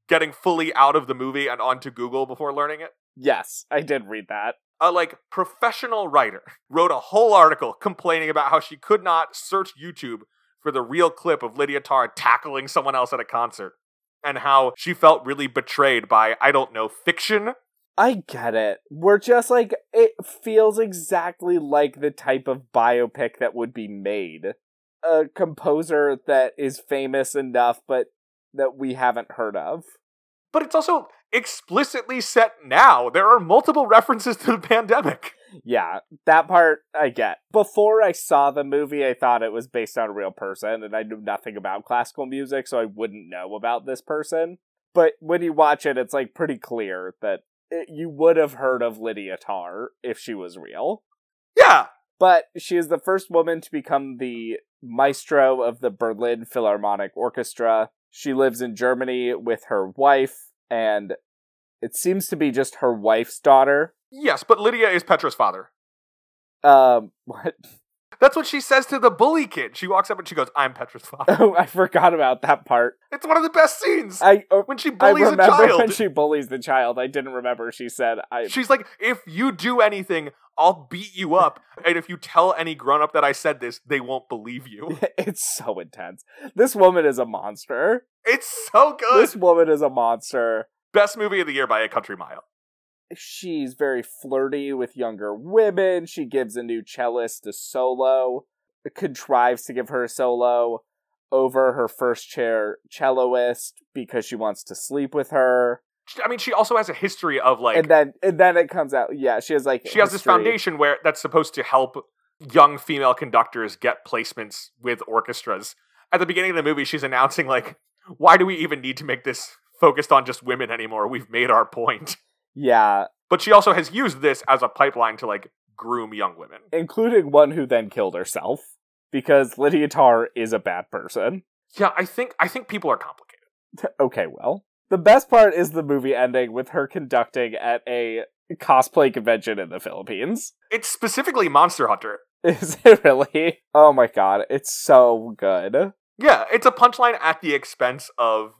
getting fully out of the movie and onto Google before learning it? Yes, I did read that. A like professional writer wrote a whole article complaining about how she could not search YouTube for the real clip of Lydia Tár tackling someone else at a concert and how she felt really betrayed by I don't know fiction. I get it. We're just like it feels exactly like the type of biopic that would be made. A composer that is famous enough but that we haven't heard of. But it's also explicitly set now. There are multiple references to the pandemic. Yeah, that part I get. Before I saw the movie, I thought it was based on a real person, and I knew nothing about classical music, so I wouldn't know about this person. But when you watch it, it's like pretty clear that it, you would have heard of Lydia Tár if she was real. Yeah. But she is the first woman to become the maestro of the Berlin Philharmonic Orchestra. She lives in Germany with her wife, and it seems to be just her wife's daughter. Yes, but Lydia is Petra's father. Um, what? That's what she says to the bully kid. She walks up and she goes, "I'm Petra's father." Oh, I forgot about that part. It's one of the best scenes. I uh, when she bullies a child. when she bullies the child. I didn't remember she said I. She's like, "If you do anything, I'll beat you up, and if you tell any grown up that I said this, they won't believe you." it's so intense. This woman is a monster. It's so good. This woman is a monster. Best movie of the year by a country mile. She's very flirty with younger women. She gives a new cellist a solo, contrives to give her a solo over her first chair celloist because she wants to sleep with her. I mean, she also has a history of like, and then and then it comes out. Yeah, she has like she has this foundation where that's supposed to help young female conductors get placements with orchestras. At the beginning of the movie, she's announcing like, "Why do we even need to make this focused on just women anymore? We've made our point." Yeah, But she also has used this as a pipeline to like groom young women. including one who then killed herself because Lydia Tár is a bad person. Yeah, I think I think people are complicated. okay, well, the best part is the movie ending with her conducting at a cosplay convention in the Philippines. It's specifically Monster Hunter. Is it really? Oh my god, it's so good. Yeah, it's a punchline at the expense of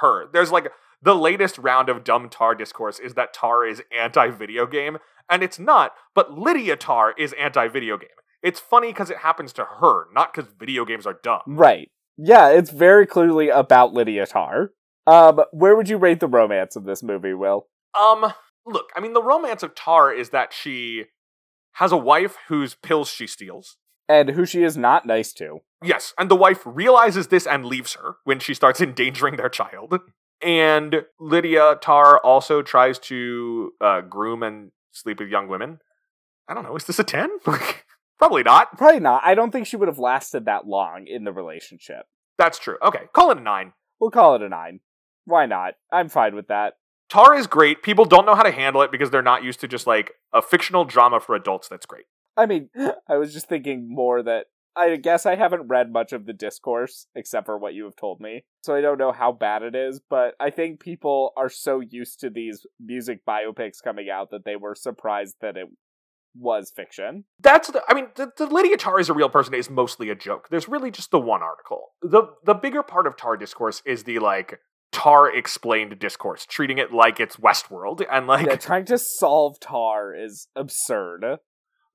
her. There's like the latest round of dumb Tár discourse is that Tár is anti video game, and it's not, but Lydia Tár is anti video game. It's funny because it happens to her, not because video games are dumb. Right. Yeah, it's very clearly about Lydia Tár. Um, where would you rate the romance of this movie, Will? Um, look, I mean, the romance of Tár is that she has a wife whose pills she steals. And who she is not nice to. Yes, and the wife realizes this and leaves her when she starts endangering their child. And Lydia Tár also tries to uh, groom and sleep with young women. I don't know, is this a 10? Probably not. Probably not. I don't think she would have lasted that long in the relationship. That's true. Okay, call it a 9. We'll call it a nine. Why not? I'm fine with that. Tár is great. People don't know how to handle it because they're not used to just like a fictional drama for adults that's great. I mean, I was just thinking more that I guess I haven't read much of the discourse except for what you have told me. So I don't know how bad it is, but I think people are so used to these music biopics coming out that they were surprised that it was fiction. That's the. I mean, the, the Lydia Tár is a real person is mostly a joke. There's really just the one article. the The bigger part of Tár discourse is the like Tár explained discourse, treating it like it's Westworld and like Yeah, trying to solve Tár is absurd.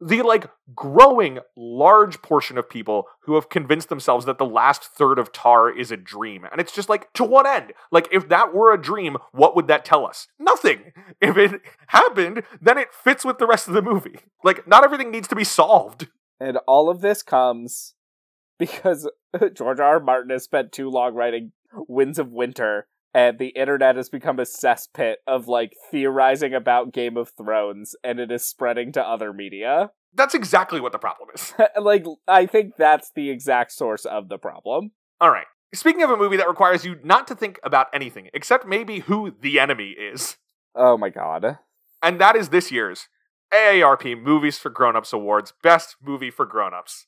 The like growing large portion of people who have convinced themselves that the last third of Tár is a dream. And it's just like, to what end? Like, if that were a dream, what would that tell us? Nothing. If it happened, then it fits with the rest of the movie. Like, not everything needs to be solved. And all of this comes because George R. R. Martin has spent too long writing Winds of Winter, and the internet has become a cesspit of like theorizing about Game of Thrones, and it is spreading to other media. That's exactly what the problem is. like, I think that's the exact source of the problem. All right. Speaking of a movie that requires you not to think about anything, except maybe who the enemy is, Oh my god. and that is this year's AARP Movies for Grown-Ups Awards Best Movie for Grown-Ups,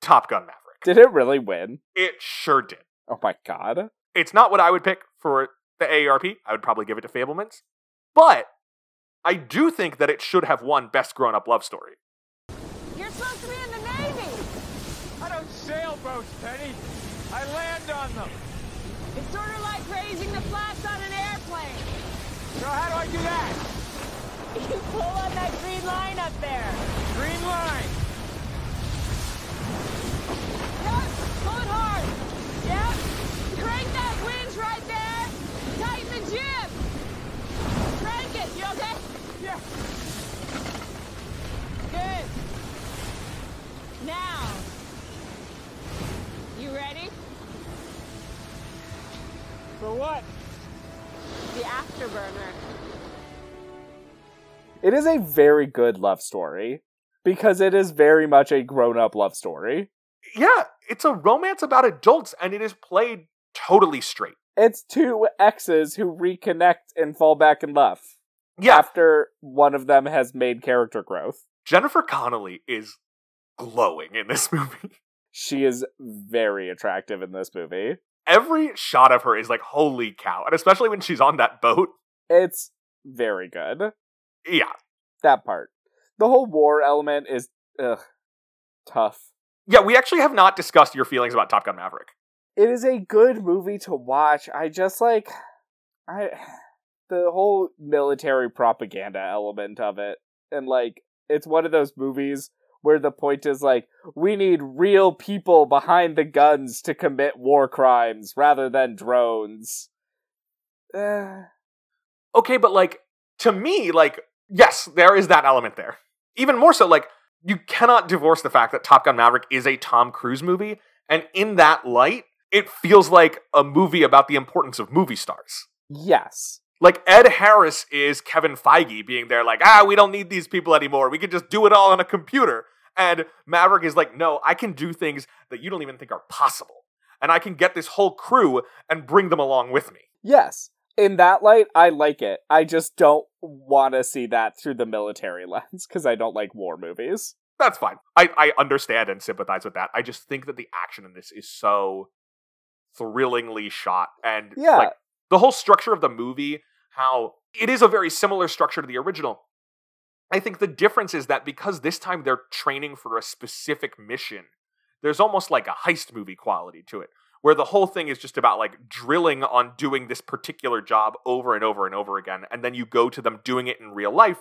Top Gun Maverick. Did it really win? It sure did. Oh my god. It's not what I would pick for the AARP. I would probably give it to Fabelmans. But I do think that it should have won Best Grown Up Love Story. You're supposed to be in the Navy! I don't sail boats, Penny. I land on them. It's sort of like raising the flaps on an airplane. So how do I do that? You pull on that green line up there. Green line. Yes, pull it hard. Yep. Crank that winch right there. Tighten the. Crank it. You okay? Yeah. Good. Now. You ready? For what? The afterburner. It is a very good love story because it is very much a grown up love story. Yeah, it's a romance about adults and it is played totally straight. It's two exes who reconnect and fall back in love. Yeah. After one of them has made character growth. Jennifer Connelly is glowing in this movie. She is very attractive in this movie. Every shot of her is like, holy cow. And especially when she's on that boat. It's very good. Yeah. That part. The whole war element is ugh, tough. Yeah, we actually have not discussed your feelings about Top Gun Maverick. It is a good movie to watch. I just like I the whole military propaganda element of it. And like it's one of those movies where the point is like we need real people behind the guns to commit war crimes rather than drones. Uh, Okay, but like, to me, like, yes, there is that element there. Even more so, like, you cannot divorce the fact that Top Gun Maverick is a Tom Cruise movie, and in that light, it feels like a movie about the importance of movie stars. yes. Like Ed Harris is Kevin Feige being there, like, ah, we don't need these people anymore. We can just do it all on a computer. And Maverick is like, no, I can do things that you don't even think are possible. And I can get this whole crew and bring them along with me. Yes. In that light, I like it. I just don't want to see that through the military lens because I don't like war movies. That's fine. I, I understand and sympathize with that. I just think that the action in this is so thrillingly shot. And Yeah. like the whole structure of the movie, how it is a very similar structure to the original. I think the difference is that because this time they're training for a specific mission, there's almost like a heist movie quality to it, where the whole thing is just about like drilling on doing this particular job over and over and over again. And then you go to them doing it in real life.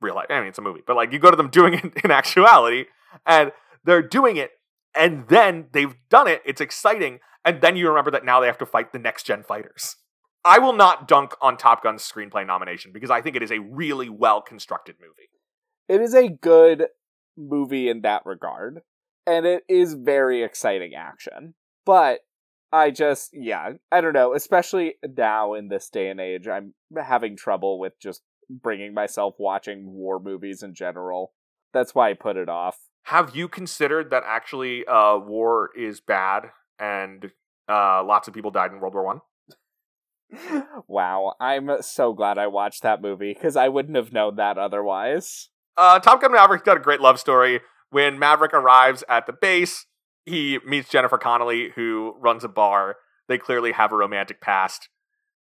Real life, I mean, it's a movie, but like you go to them doing it in actuality, and they're doing it, and then they've done it. It's exciting. And then you remember that now they have to fight the next gen fighters. I will not dunk on Top Gun's screenplay nomination because I think it is a really well constructed movie. It is a good movie in that regard, and it is very exciting action. But I just, yeah, I don't know, especially now in this day and age, I'm having trouble with just bringing myself watching war movies in general. That's why I put it off. Have you considered that actually uh, war is bad and uh, lots of people died in World War One? wow, I'm so glad I watched that movie because I wouldn't have known that otherwise. Uh, Top Gun Maverick's got a great love story. When Maverick arrives at the base, he meets Jennifer Connelly, who runs a bar. They clearly have a romantic past.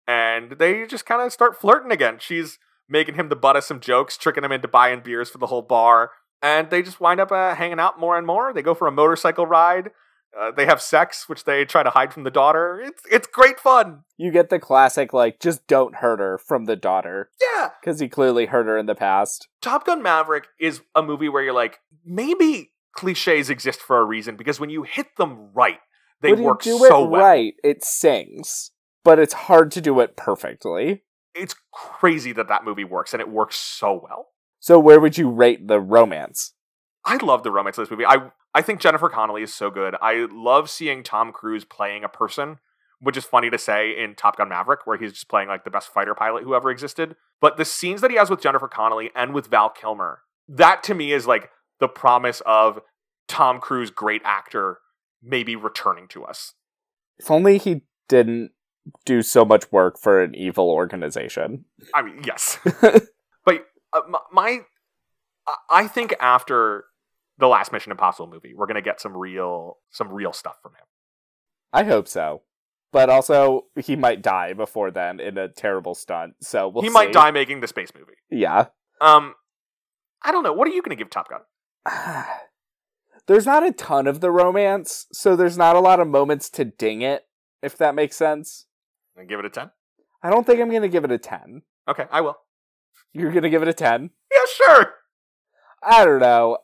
And they just kind of start flirting again. She's making him the butt of some jokes, tricking him into buying beers for the whole bar. and they just wind up uh, hanging out more and more. They go for a motorcycle ride. Uh, they have sex, which they try to hide from the daughter. It's it's great fun. You get the classic, like, just don't hurt her from the daughter. Yeah. Because he clearly hurt her in the past. Top Gun Maverick is a movie where you're like, maybe cliches exist for a reason because when you hit them right, they when work you do so it well. right, it sings. But it's hard to do it perfectly. It's crazy that that movie works, and it works so well. So where would you rate the romance? I love the romance of this movie. I I think Jennifer Connelly is so good. I love seeing Tom Cruise playing a person, which is funny to say in Top Gun Maverick, where he's just playing like the best fighter pilot who ever existed. But the scenes that he has with Jennifer Connelly and with Val Kilmer, that to me is like the promise of Tom Cruise, great actor, maybe returning to us. If only he didn't do so much work for an evil organization. I mean, yes, but uh, my, I think after the last Mission Impossible movie, we're gonna get some real some real stuff from him. I hope so. But also, he might die before then in a terrible stunt. So we'll he see. might die making the space movie. Yeah. Um, I don't know. What are you gonna give Top Gun? There's not a ton of the romance, so there's not a lot of moments to ding it, if that makes sense. And give it a ten. I don't think I'm going to give it a 10. Okay, I will. You're going to give it a 10? Yeah, sure. I don't know.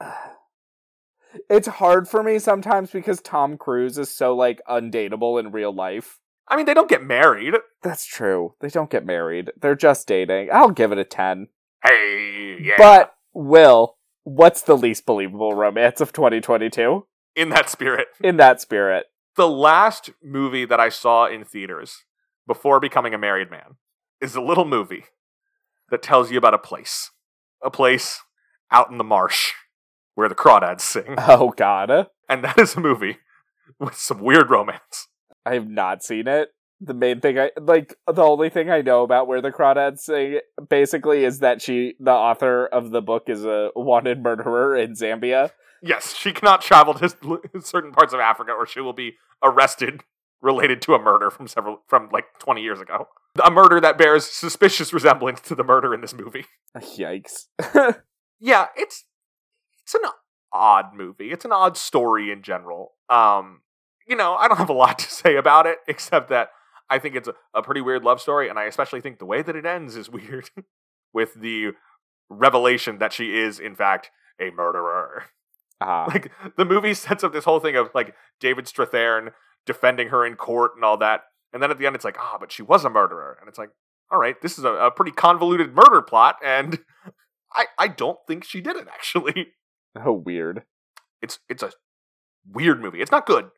It's hard for me sometimes because Tom Cruise is so like undateable in real life. I mean, they don't get married. That's true. They don't get married. They're just dating. I'll give it a 10. Hey, yeah. But Will, what's the least believable romance of 2022? in that spirit, In that spirit. the last movie that I saw in theaters before becoming a married man is a little movie that tells you about a place, a place out in the marsh where the crawdads sing, Oh god. and that is a movie with some weird romance. I have not seen it. The main thing I like the only thing I know about where the crawdads sing basically is that she the author of the book is a wanted murderer in Zambia. Yes, she cannot travel to certain parts of Africa, or she will be arrested related to a murder from several from like twenty years ago. A murder that bears suspicious resemblance to the murder in this movie. Yikes. Yeah, it's it's an odd movie. It's an odd story in general. Um, you know, I don't have a lot to say about it except that I think it's a, a pretty weird love story, and I especially think the way that it ends is weird, with the revelation that she is in fact a murderer. Ah. Like the movie sets up this whole thing of like David Strathairn defending her in court and all that, and then at the end it's like, ah, but she was a murderer, and it's like, all right, this is a, a pretty convoluted murder plot, and I I don't think she did it actually. Oh weird. It's it's a weird movie. It's not good.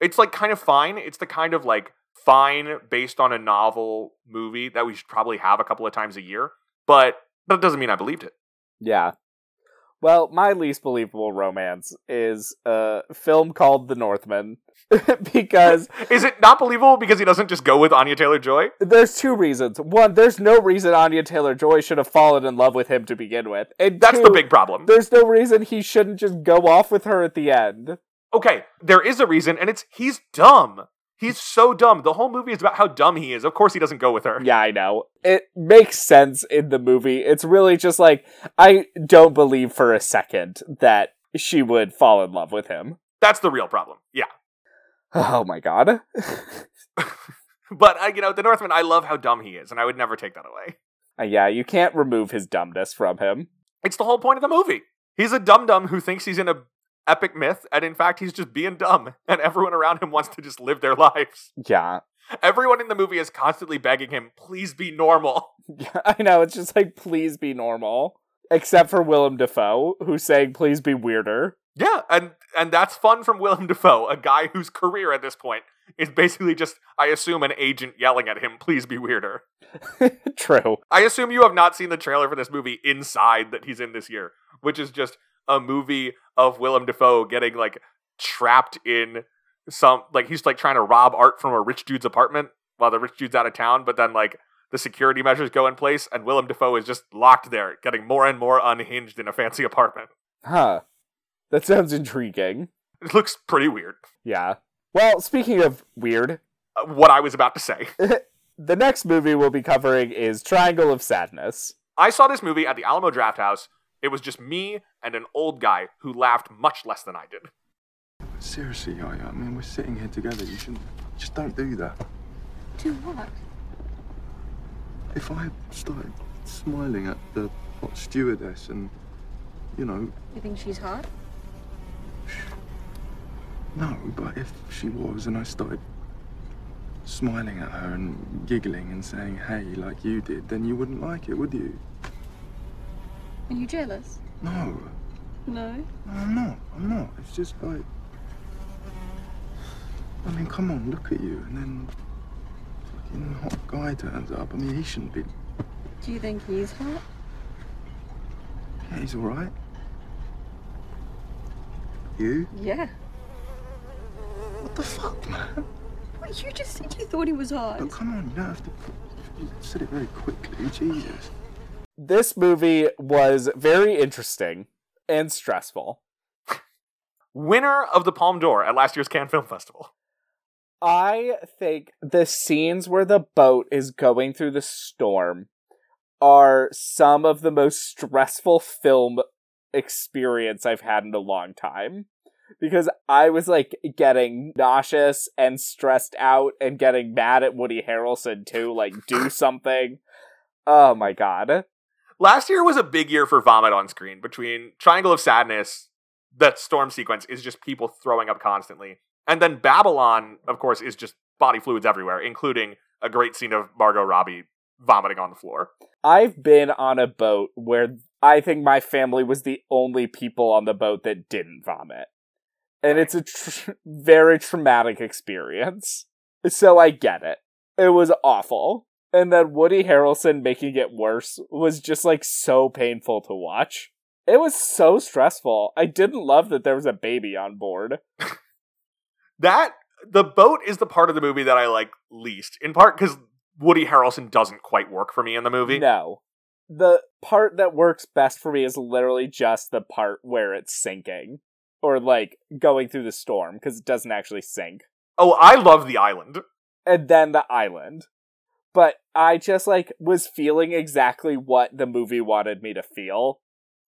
It's like kind of fine. It's the kind of like fine based on a novel movie that we should probably have a couple of times a year, but that doesn't mean I believed it. Yeah. Well, my least believable romance is a film called The Northman because Is it not believable because he doesn't just go with Anya Taylor Joy? there's two reasons. One, there's no reason Anya Taylor Joy should have fallen in love with him to begin with. And That's the big problem. There's no reason he shouldn't just go off with her at the end. Okay, there is a reason, and it's he's dumb. He's so dumb. The whole movie is about how dumb he is. Of course, he doesn't go with her. Yeah, I know. It makes sense in the movie. It's really just like, I don't believe for a second that she would fall in love with him. That's the real problem. Yeah. Oh my god. But, uh, you know, the Northman, I love how dumb he is, and I would never take that away. Uh, yeah, you can't remove his dumbness from him. It's the whole point of the movie. He's a dum dum who thinks he's in a epic myth, and in fact, he's just being dumb, and everyone around him wants to just live their lives. Yeah. Everyone in the movie is constantly begging him, please be normal. Yeah, I know. It's just like, please be normal. Except for Willem Dafoe, who's saying, please be weirder. Yeah, and and that's fun from Willem Dafoe, a guy whose career at this point is basically just, I assume, an agent yelling at him, please be weirder. True. I assume you have not seen the trailer for this movie Inside that he's in this year, which is just a movie of Willem Dafoe getting like trapped in some like he's like trying to rob art from a rich dude's apartment while the rich dude's out of town, but then like the security measures go in place and Willem Dafoe is just locked there, getting more and more unhinged in a fancy apartment. Huh. That sounds intriguing. It looks pretty weird. Yeah. Well, speaking of weird, Uh, what I was about to say. the next movie we'll be covering is Triangle of Sadness. I saw this movie at the Alamo Draft House It was just me and an old guy who laughed much less than I did. Seriously, Yaya, I mean, we're sitting here together. You shouldn't. Just don't do that. Do what? If I started smiling at the hot stewardess and, you know, You think she's hot? no, but if she was and I started smiling at her and giggling and saying, hey, like you did, then you wouldn't like it, would you? Are you jealous? No. No. No, I'm not. I'm not. It's just like. I mean, come on, look at you, and then fucking hot guy turns up. I mean, he shouldn't be. Do you think he's hot? Yeah, he's all right. You? Yeah. What the fuck, man? Well, you just said you thought he was hot. But come on, you don't have to. You said it very quickly. Jesus. This movie was very interesting and stressful. Winner of the Palme d'Or at last year's Cannes Film Festival. I think the scenes where the boat is going through the storm are some of the most stressful film experience I've had in a long time. Because I was like getting nauseous and stressed out and getting mad at Woody Harrelson too, like do something. Oh my god. Last year was a big year for vomit on screen between Triangle of Sadness, that storm sequence is just people throwing up constantly. And then Babylon, of course, is just body fluids everywhere, including a great scene of Margot Robbie vomiting on the floor. I've been on a boat where I think my family was the only people on the boat that didn't vomit. And it's a very traumatic experience. So I get it. It was awful. And then Woody Harrelson making it worse was just like so painful to watch. It was so stressful. I didn't love that there was a baby on board. That the boat is the part of the movie that I like least, in part because Woody Harrelson doesn't quite work for me in the movie. No. The part that works best for me is literally just the part where it's sinking. Or like going through the storm, because it doesn't actually sink. Oh, I love the island. And then the island. But I just like was feeling exactly what the movie wanted me to feel.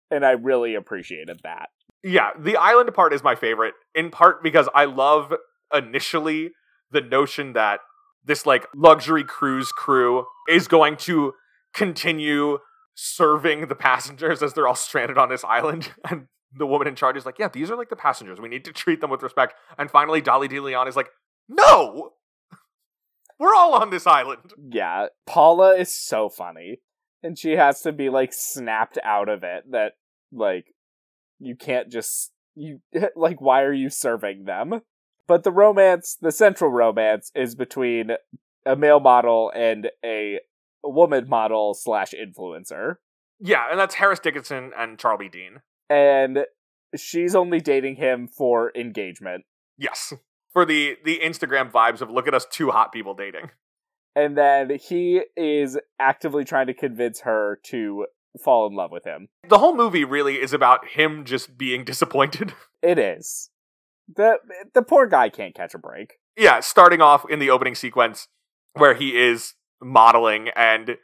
And I really appreciated that. Yeah, the island part is my favorite, in part because I love initially the notion that this like luxury cruise crew is going to continue serving the passengers as they're all stranded on this island. And the woman in charge is like, yeah, these are like the passengers. We need to treat them with respect. And finally, Dolly De Leon is like, no! We're all on this island. Yeah, Paula is so funny. And she has to be like snapped out of it that like you can't just you like why are you serving them? But the romance, the central romance is between a male model and a woman model slash influencer. Yeah, and that's Harris Dickinson and Charlbi Dean. And she's only dating him for engagement. Yes. For the the Instagram vibes of look at us two hot people dating. And then he is actively trying to convince her to fall in love with him. The whole movie really is about him just being disappointed. It is. The the poor guy can't catch a break. Yeah, starting off in the opening sequence where he is modeling and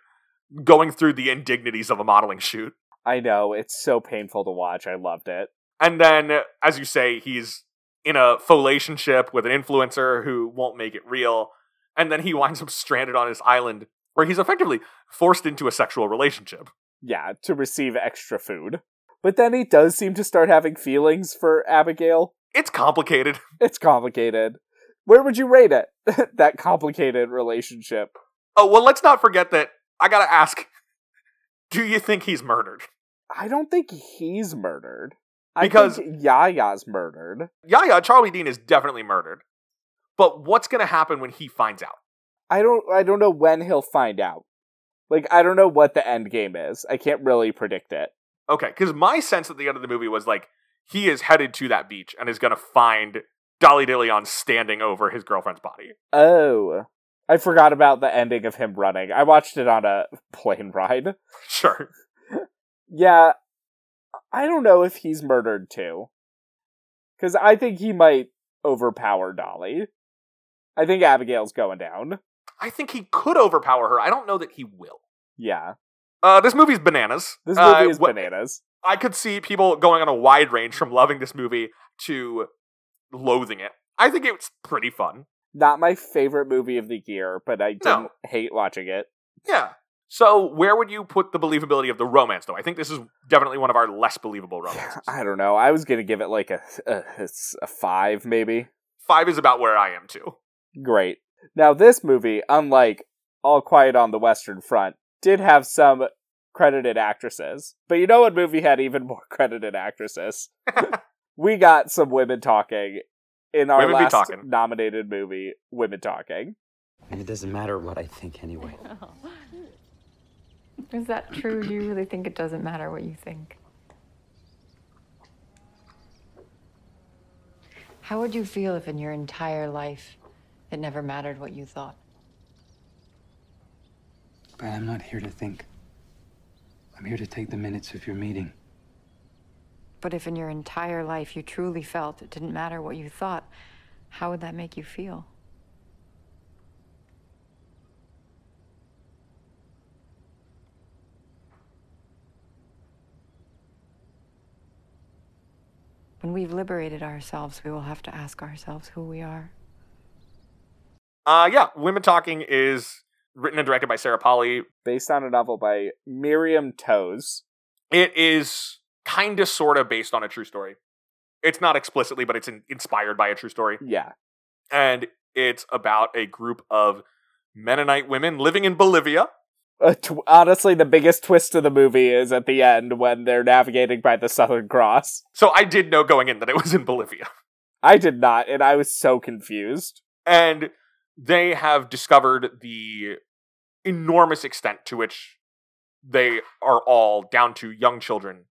going through the indignities of a modeling shoot. I know, it's so painful to watch. I loved it. And then, as you say, he's in a relationship with an influencer who won't make it real. And then he winds up stranded on his island where he's effectively forced into a sexual relationship. Yeah, to receive extra food. But then he does seem to start having feelings for Abigail. It's complicated. It's complicated. Where would you rate it? that complicated relationship. Oh, well, let's not forget that I gotta ask do you think he's murdered? I don't think he's murdered. Because Yaya's murdered. Yaya, Charlbi Dean is definitely murdered. But what's gonna happen when he finds out? I don't I don't know when he'll find out. Like I don't know what the end game is. I can't really predict it. Okay, because my sense at the end of the movie was like he is headed to that beach and is gonna find Dolly De Leon standing over his girlfriend's body. Oh. I forgot about the ending of him running. I watched it on a plane ride. Sure. Yeah, I don't know if he's murdered too. Because I think he might overpower Dolly. I think Abigail's going down. I think he could overpower her. I don't know that he will. Yeah. Uh, this movie's bananas. This movie Uh, is bananas. I could see people going on a wide range from loving this movie to loathing it. I think it's pretty fun. Not my favorite movie of the year, but I didn't No. hate watching it. Yeah. So where would you put the believability of the romance, though? I think this is definitely one of our less believable romances. I don't know. I was gonna give it like a a, a five, maybe. Five is about where I am too. Great. Now this movie, unlike All Quiet on the Western Front, did have some credited actresses. But you know what movie had even more credited actresses? we got some women talking in our Women last nominated movie, Women Talking. And it doesn't matter what I think anyway. Is that true? Do you really think it doesn't matter what you think? How would you feel if in your entire life it never mattered what you thought? But I'm not here to think. I'm here to take the minutes of your meeting. But if in your entire life you truly felt it didn't matter what you thought, how would that make you feel? When we've liberated ourselves, we will have to ask ourselves who we are. Uh, yeah, Women Talking is written and directed by Sarah Polley. Based on a novel by Miriam Toews. It is kind of, sort of based on a true story. It's not explicitly, but it's in- inspired by a true story. Yeah. And it's about a group of Mennonite women living in Bolivia. Tw- honestly, the biggest twist of the movie is at the end when they're navigating by the Southern Cross. So I did know going in that it was in Bolivia. I did not, and I was so confused. And they have discovered the enormous extent to which they are all down to young children,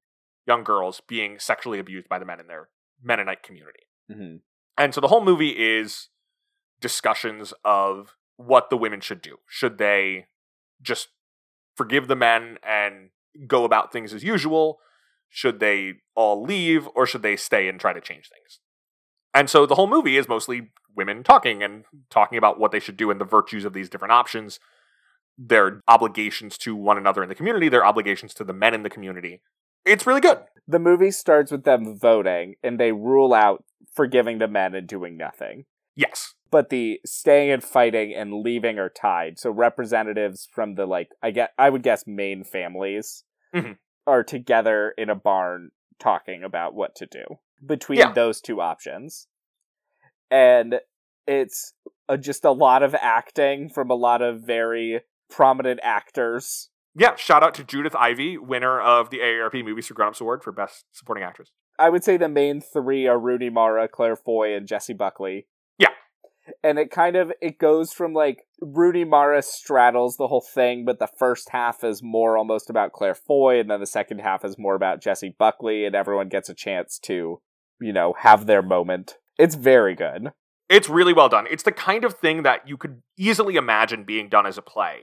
young girls being sexually abused by the men in their Mennonite community. Mm-hmm. And so the whole movie is discussions of what the women should do. Should they just forgive the men and go about things as usual? Should they all leave or should they stay and try to change things? And so the whole movie is mostly women talking and talking about what they should do and the virtues of these different options, their obligations to one another in the community, their obligations to the men in the community. It's really good. The movie starts with them voting, and they rule out forgiving the men and doing nothing. Yes. But the staying and fighting and leaving are tied. So representatives from the like I get I would guess main families Mhm. are together in a barn talking about what to do between Yeah. those two options. And it's uh, just a lot of acting from a lot of very prominent actors. Yeah, shout out to Judith Ivey, winner of the AARP Movies for Grown Ups Award for Best Supporting Actress. I would say the main three are Rooney Mara, Claire Foy, and Jessie Buckley. And it kind of it goes from like Rooney Mara straddles the whole thing, but the first half is more almost about Claire Foy, and then the second half is more about Jessie Buckley, and everyone gets a chance to, you know, have their moment. It's very good. It's really well done. It's the kind of thing that you could easily imagine being done as a play.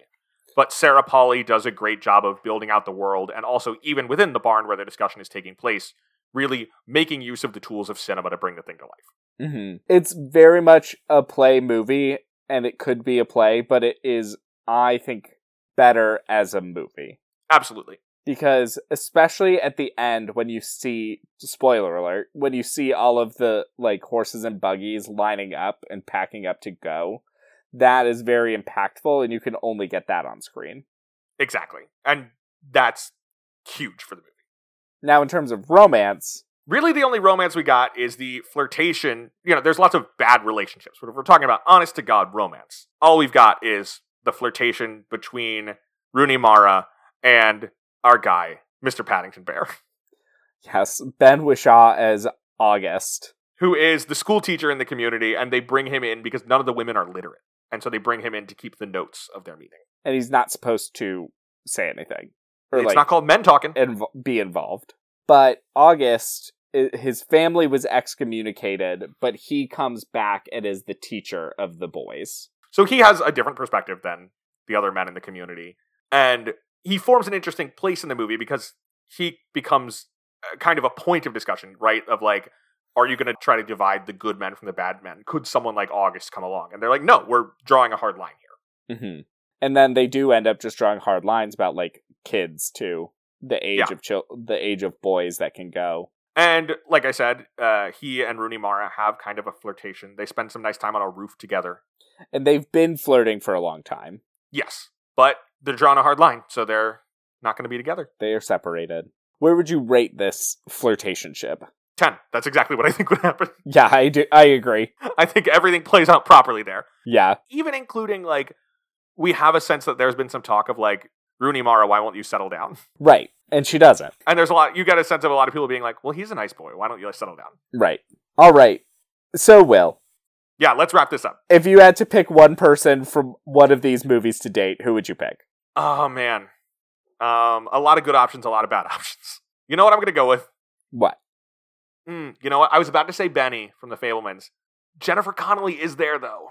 But Sarah Polley does a great job of building out the world and also, even within the barn where the discussion is taking place, really making use of the tools of cinema to bring the thing to life. Mm-hmm. It's very much a play movie, and it could be a play, but it is, I think, better as a movie. Absolutely. because especially at the end when you see spoiler alert when you see all of the like horses and buggies lining up and packing up to go that is very impactful and you can only get that on screen Exactly. And that's huge for the movie. Now in terms of romance Really, the only romance we got is the flirtation. You know, there's lots of bad relationships, but if we're talking about honest to God romance, all we've got is the flirtation between Rooney Mara and our guy, Mr. Paddington Bear, yes ben Whishaw as august who is the school teacher in the community, and they bring him in because none of the women are literate. And so they bring him in to keep the notes of their meeting. and he's not supposed to say anything or It's like not called men talking. inv- be involved but august his family was excommunicated but he comes back and is the teacher of the boys So he has a different perspective than the other men in the community. And he forms an interesting place in the movie because he becomes uh, kind of a point of discussion, right? Of like, are you going to try to divide the good men from the bad men? Could someone like August come along? And they're like, no, we're drawing a hard line here. hmm And then they do end up just drawing hard lines about like kids too. the age Yeah. of chil- the age of boys that can go. And like I said, uh, he and Rooney Mara have kind of a flirtation. They spend some nice time on a roof together. And they've been flirting for a long time. Yes, but they're drawing a hard line, so they're not going to be together. They are separated. Where would you rate this flirtation ship? Ten. That's exactly what I think would happen. Yeah, I do. I agree. I think everything plays out properly there. Yeah, Even including like we have a sense that there's been some talk of like Rooney Mara, why won't you settle down? right. And she doesn't. And there's a lot. You get a sense of a lot of people being like, well, he's a nice boy. Why don't you settle down? Right. All right. So, Will, Yeah, let's wrap this up. if you had to pick one person from one of these movies to date, who would you pick? Oh man, um, a lot of good options, a lot of bad options. You know what I'm going to go with? What? Mm, you know what? I was about to say Benny from the Fabelmans. Jennifer Connelly is there though.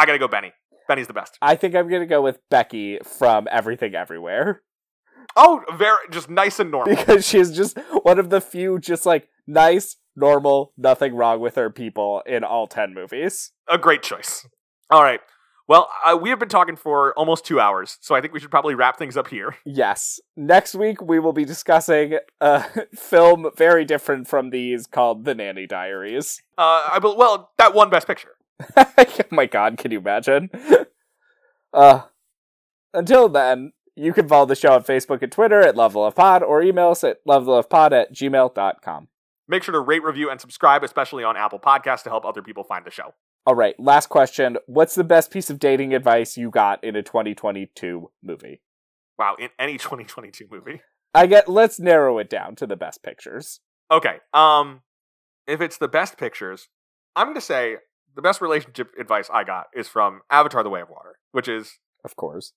I got to go Benny. Benny's the best. I think I'm to go with Becky from Everything Everywhere Oh, very just nice and normal. because she's just one of the few just like nice, normal, nothing wrong with her people in all 10 movies. a great choice. All right. Well, uh, we have been talking for almost two hours, so I think we should probably wrap things up here. Yes. Next week we will be discussing a film very different from these called The Nanny Diaries. Uh, I bel well, that one Best Picture. oh my god, can you imagine? uh until then, you can follow the show on Facebook and Twitter at Level of Pod or email us at levelofpod at gmail.com. Make sure to rate, review, and subscribe, especially on Apple Podcasts, to help other people find the show. All right, last question. What's the best piece of dating advice you got in a 2022 movie? Wow, in any 2022 movie. I get let's narrow it down to the best pictures. Okay. Um, if it's the best pictures, I'm going to say the best relationship advice I got is from Avatar: The Way of Water, which is Of course.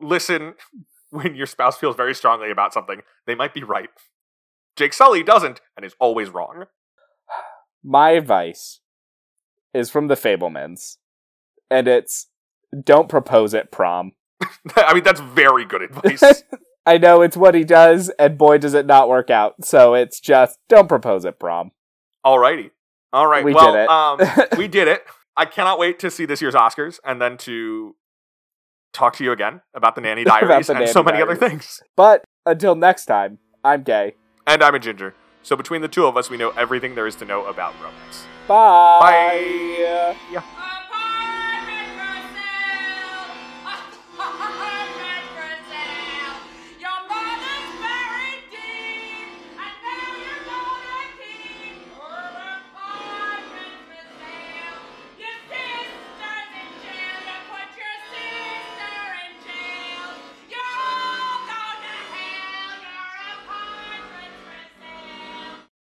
listen when your spouse feels very strongly about something. They might be right. Jake Sully doesn't and is always wrong. My advice is from the Fabelmans, and it's don't propose at prom. I mean, that's very good advice. I know it's what he does, and boy, does it not work out. So it's just don't propose at prom. Alrighty. All right. We well, did it. um, we did it. I cannot wait to see this year's Oscars and then to talk to you again about the Nanny Diaries the and Nanny so many other things. But until next time, I'm gay. And I'm a ginger. So between the two of us, we know everything there is to know about romance. Bye. Bye. Yeah.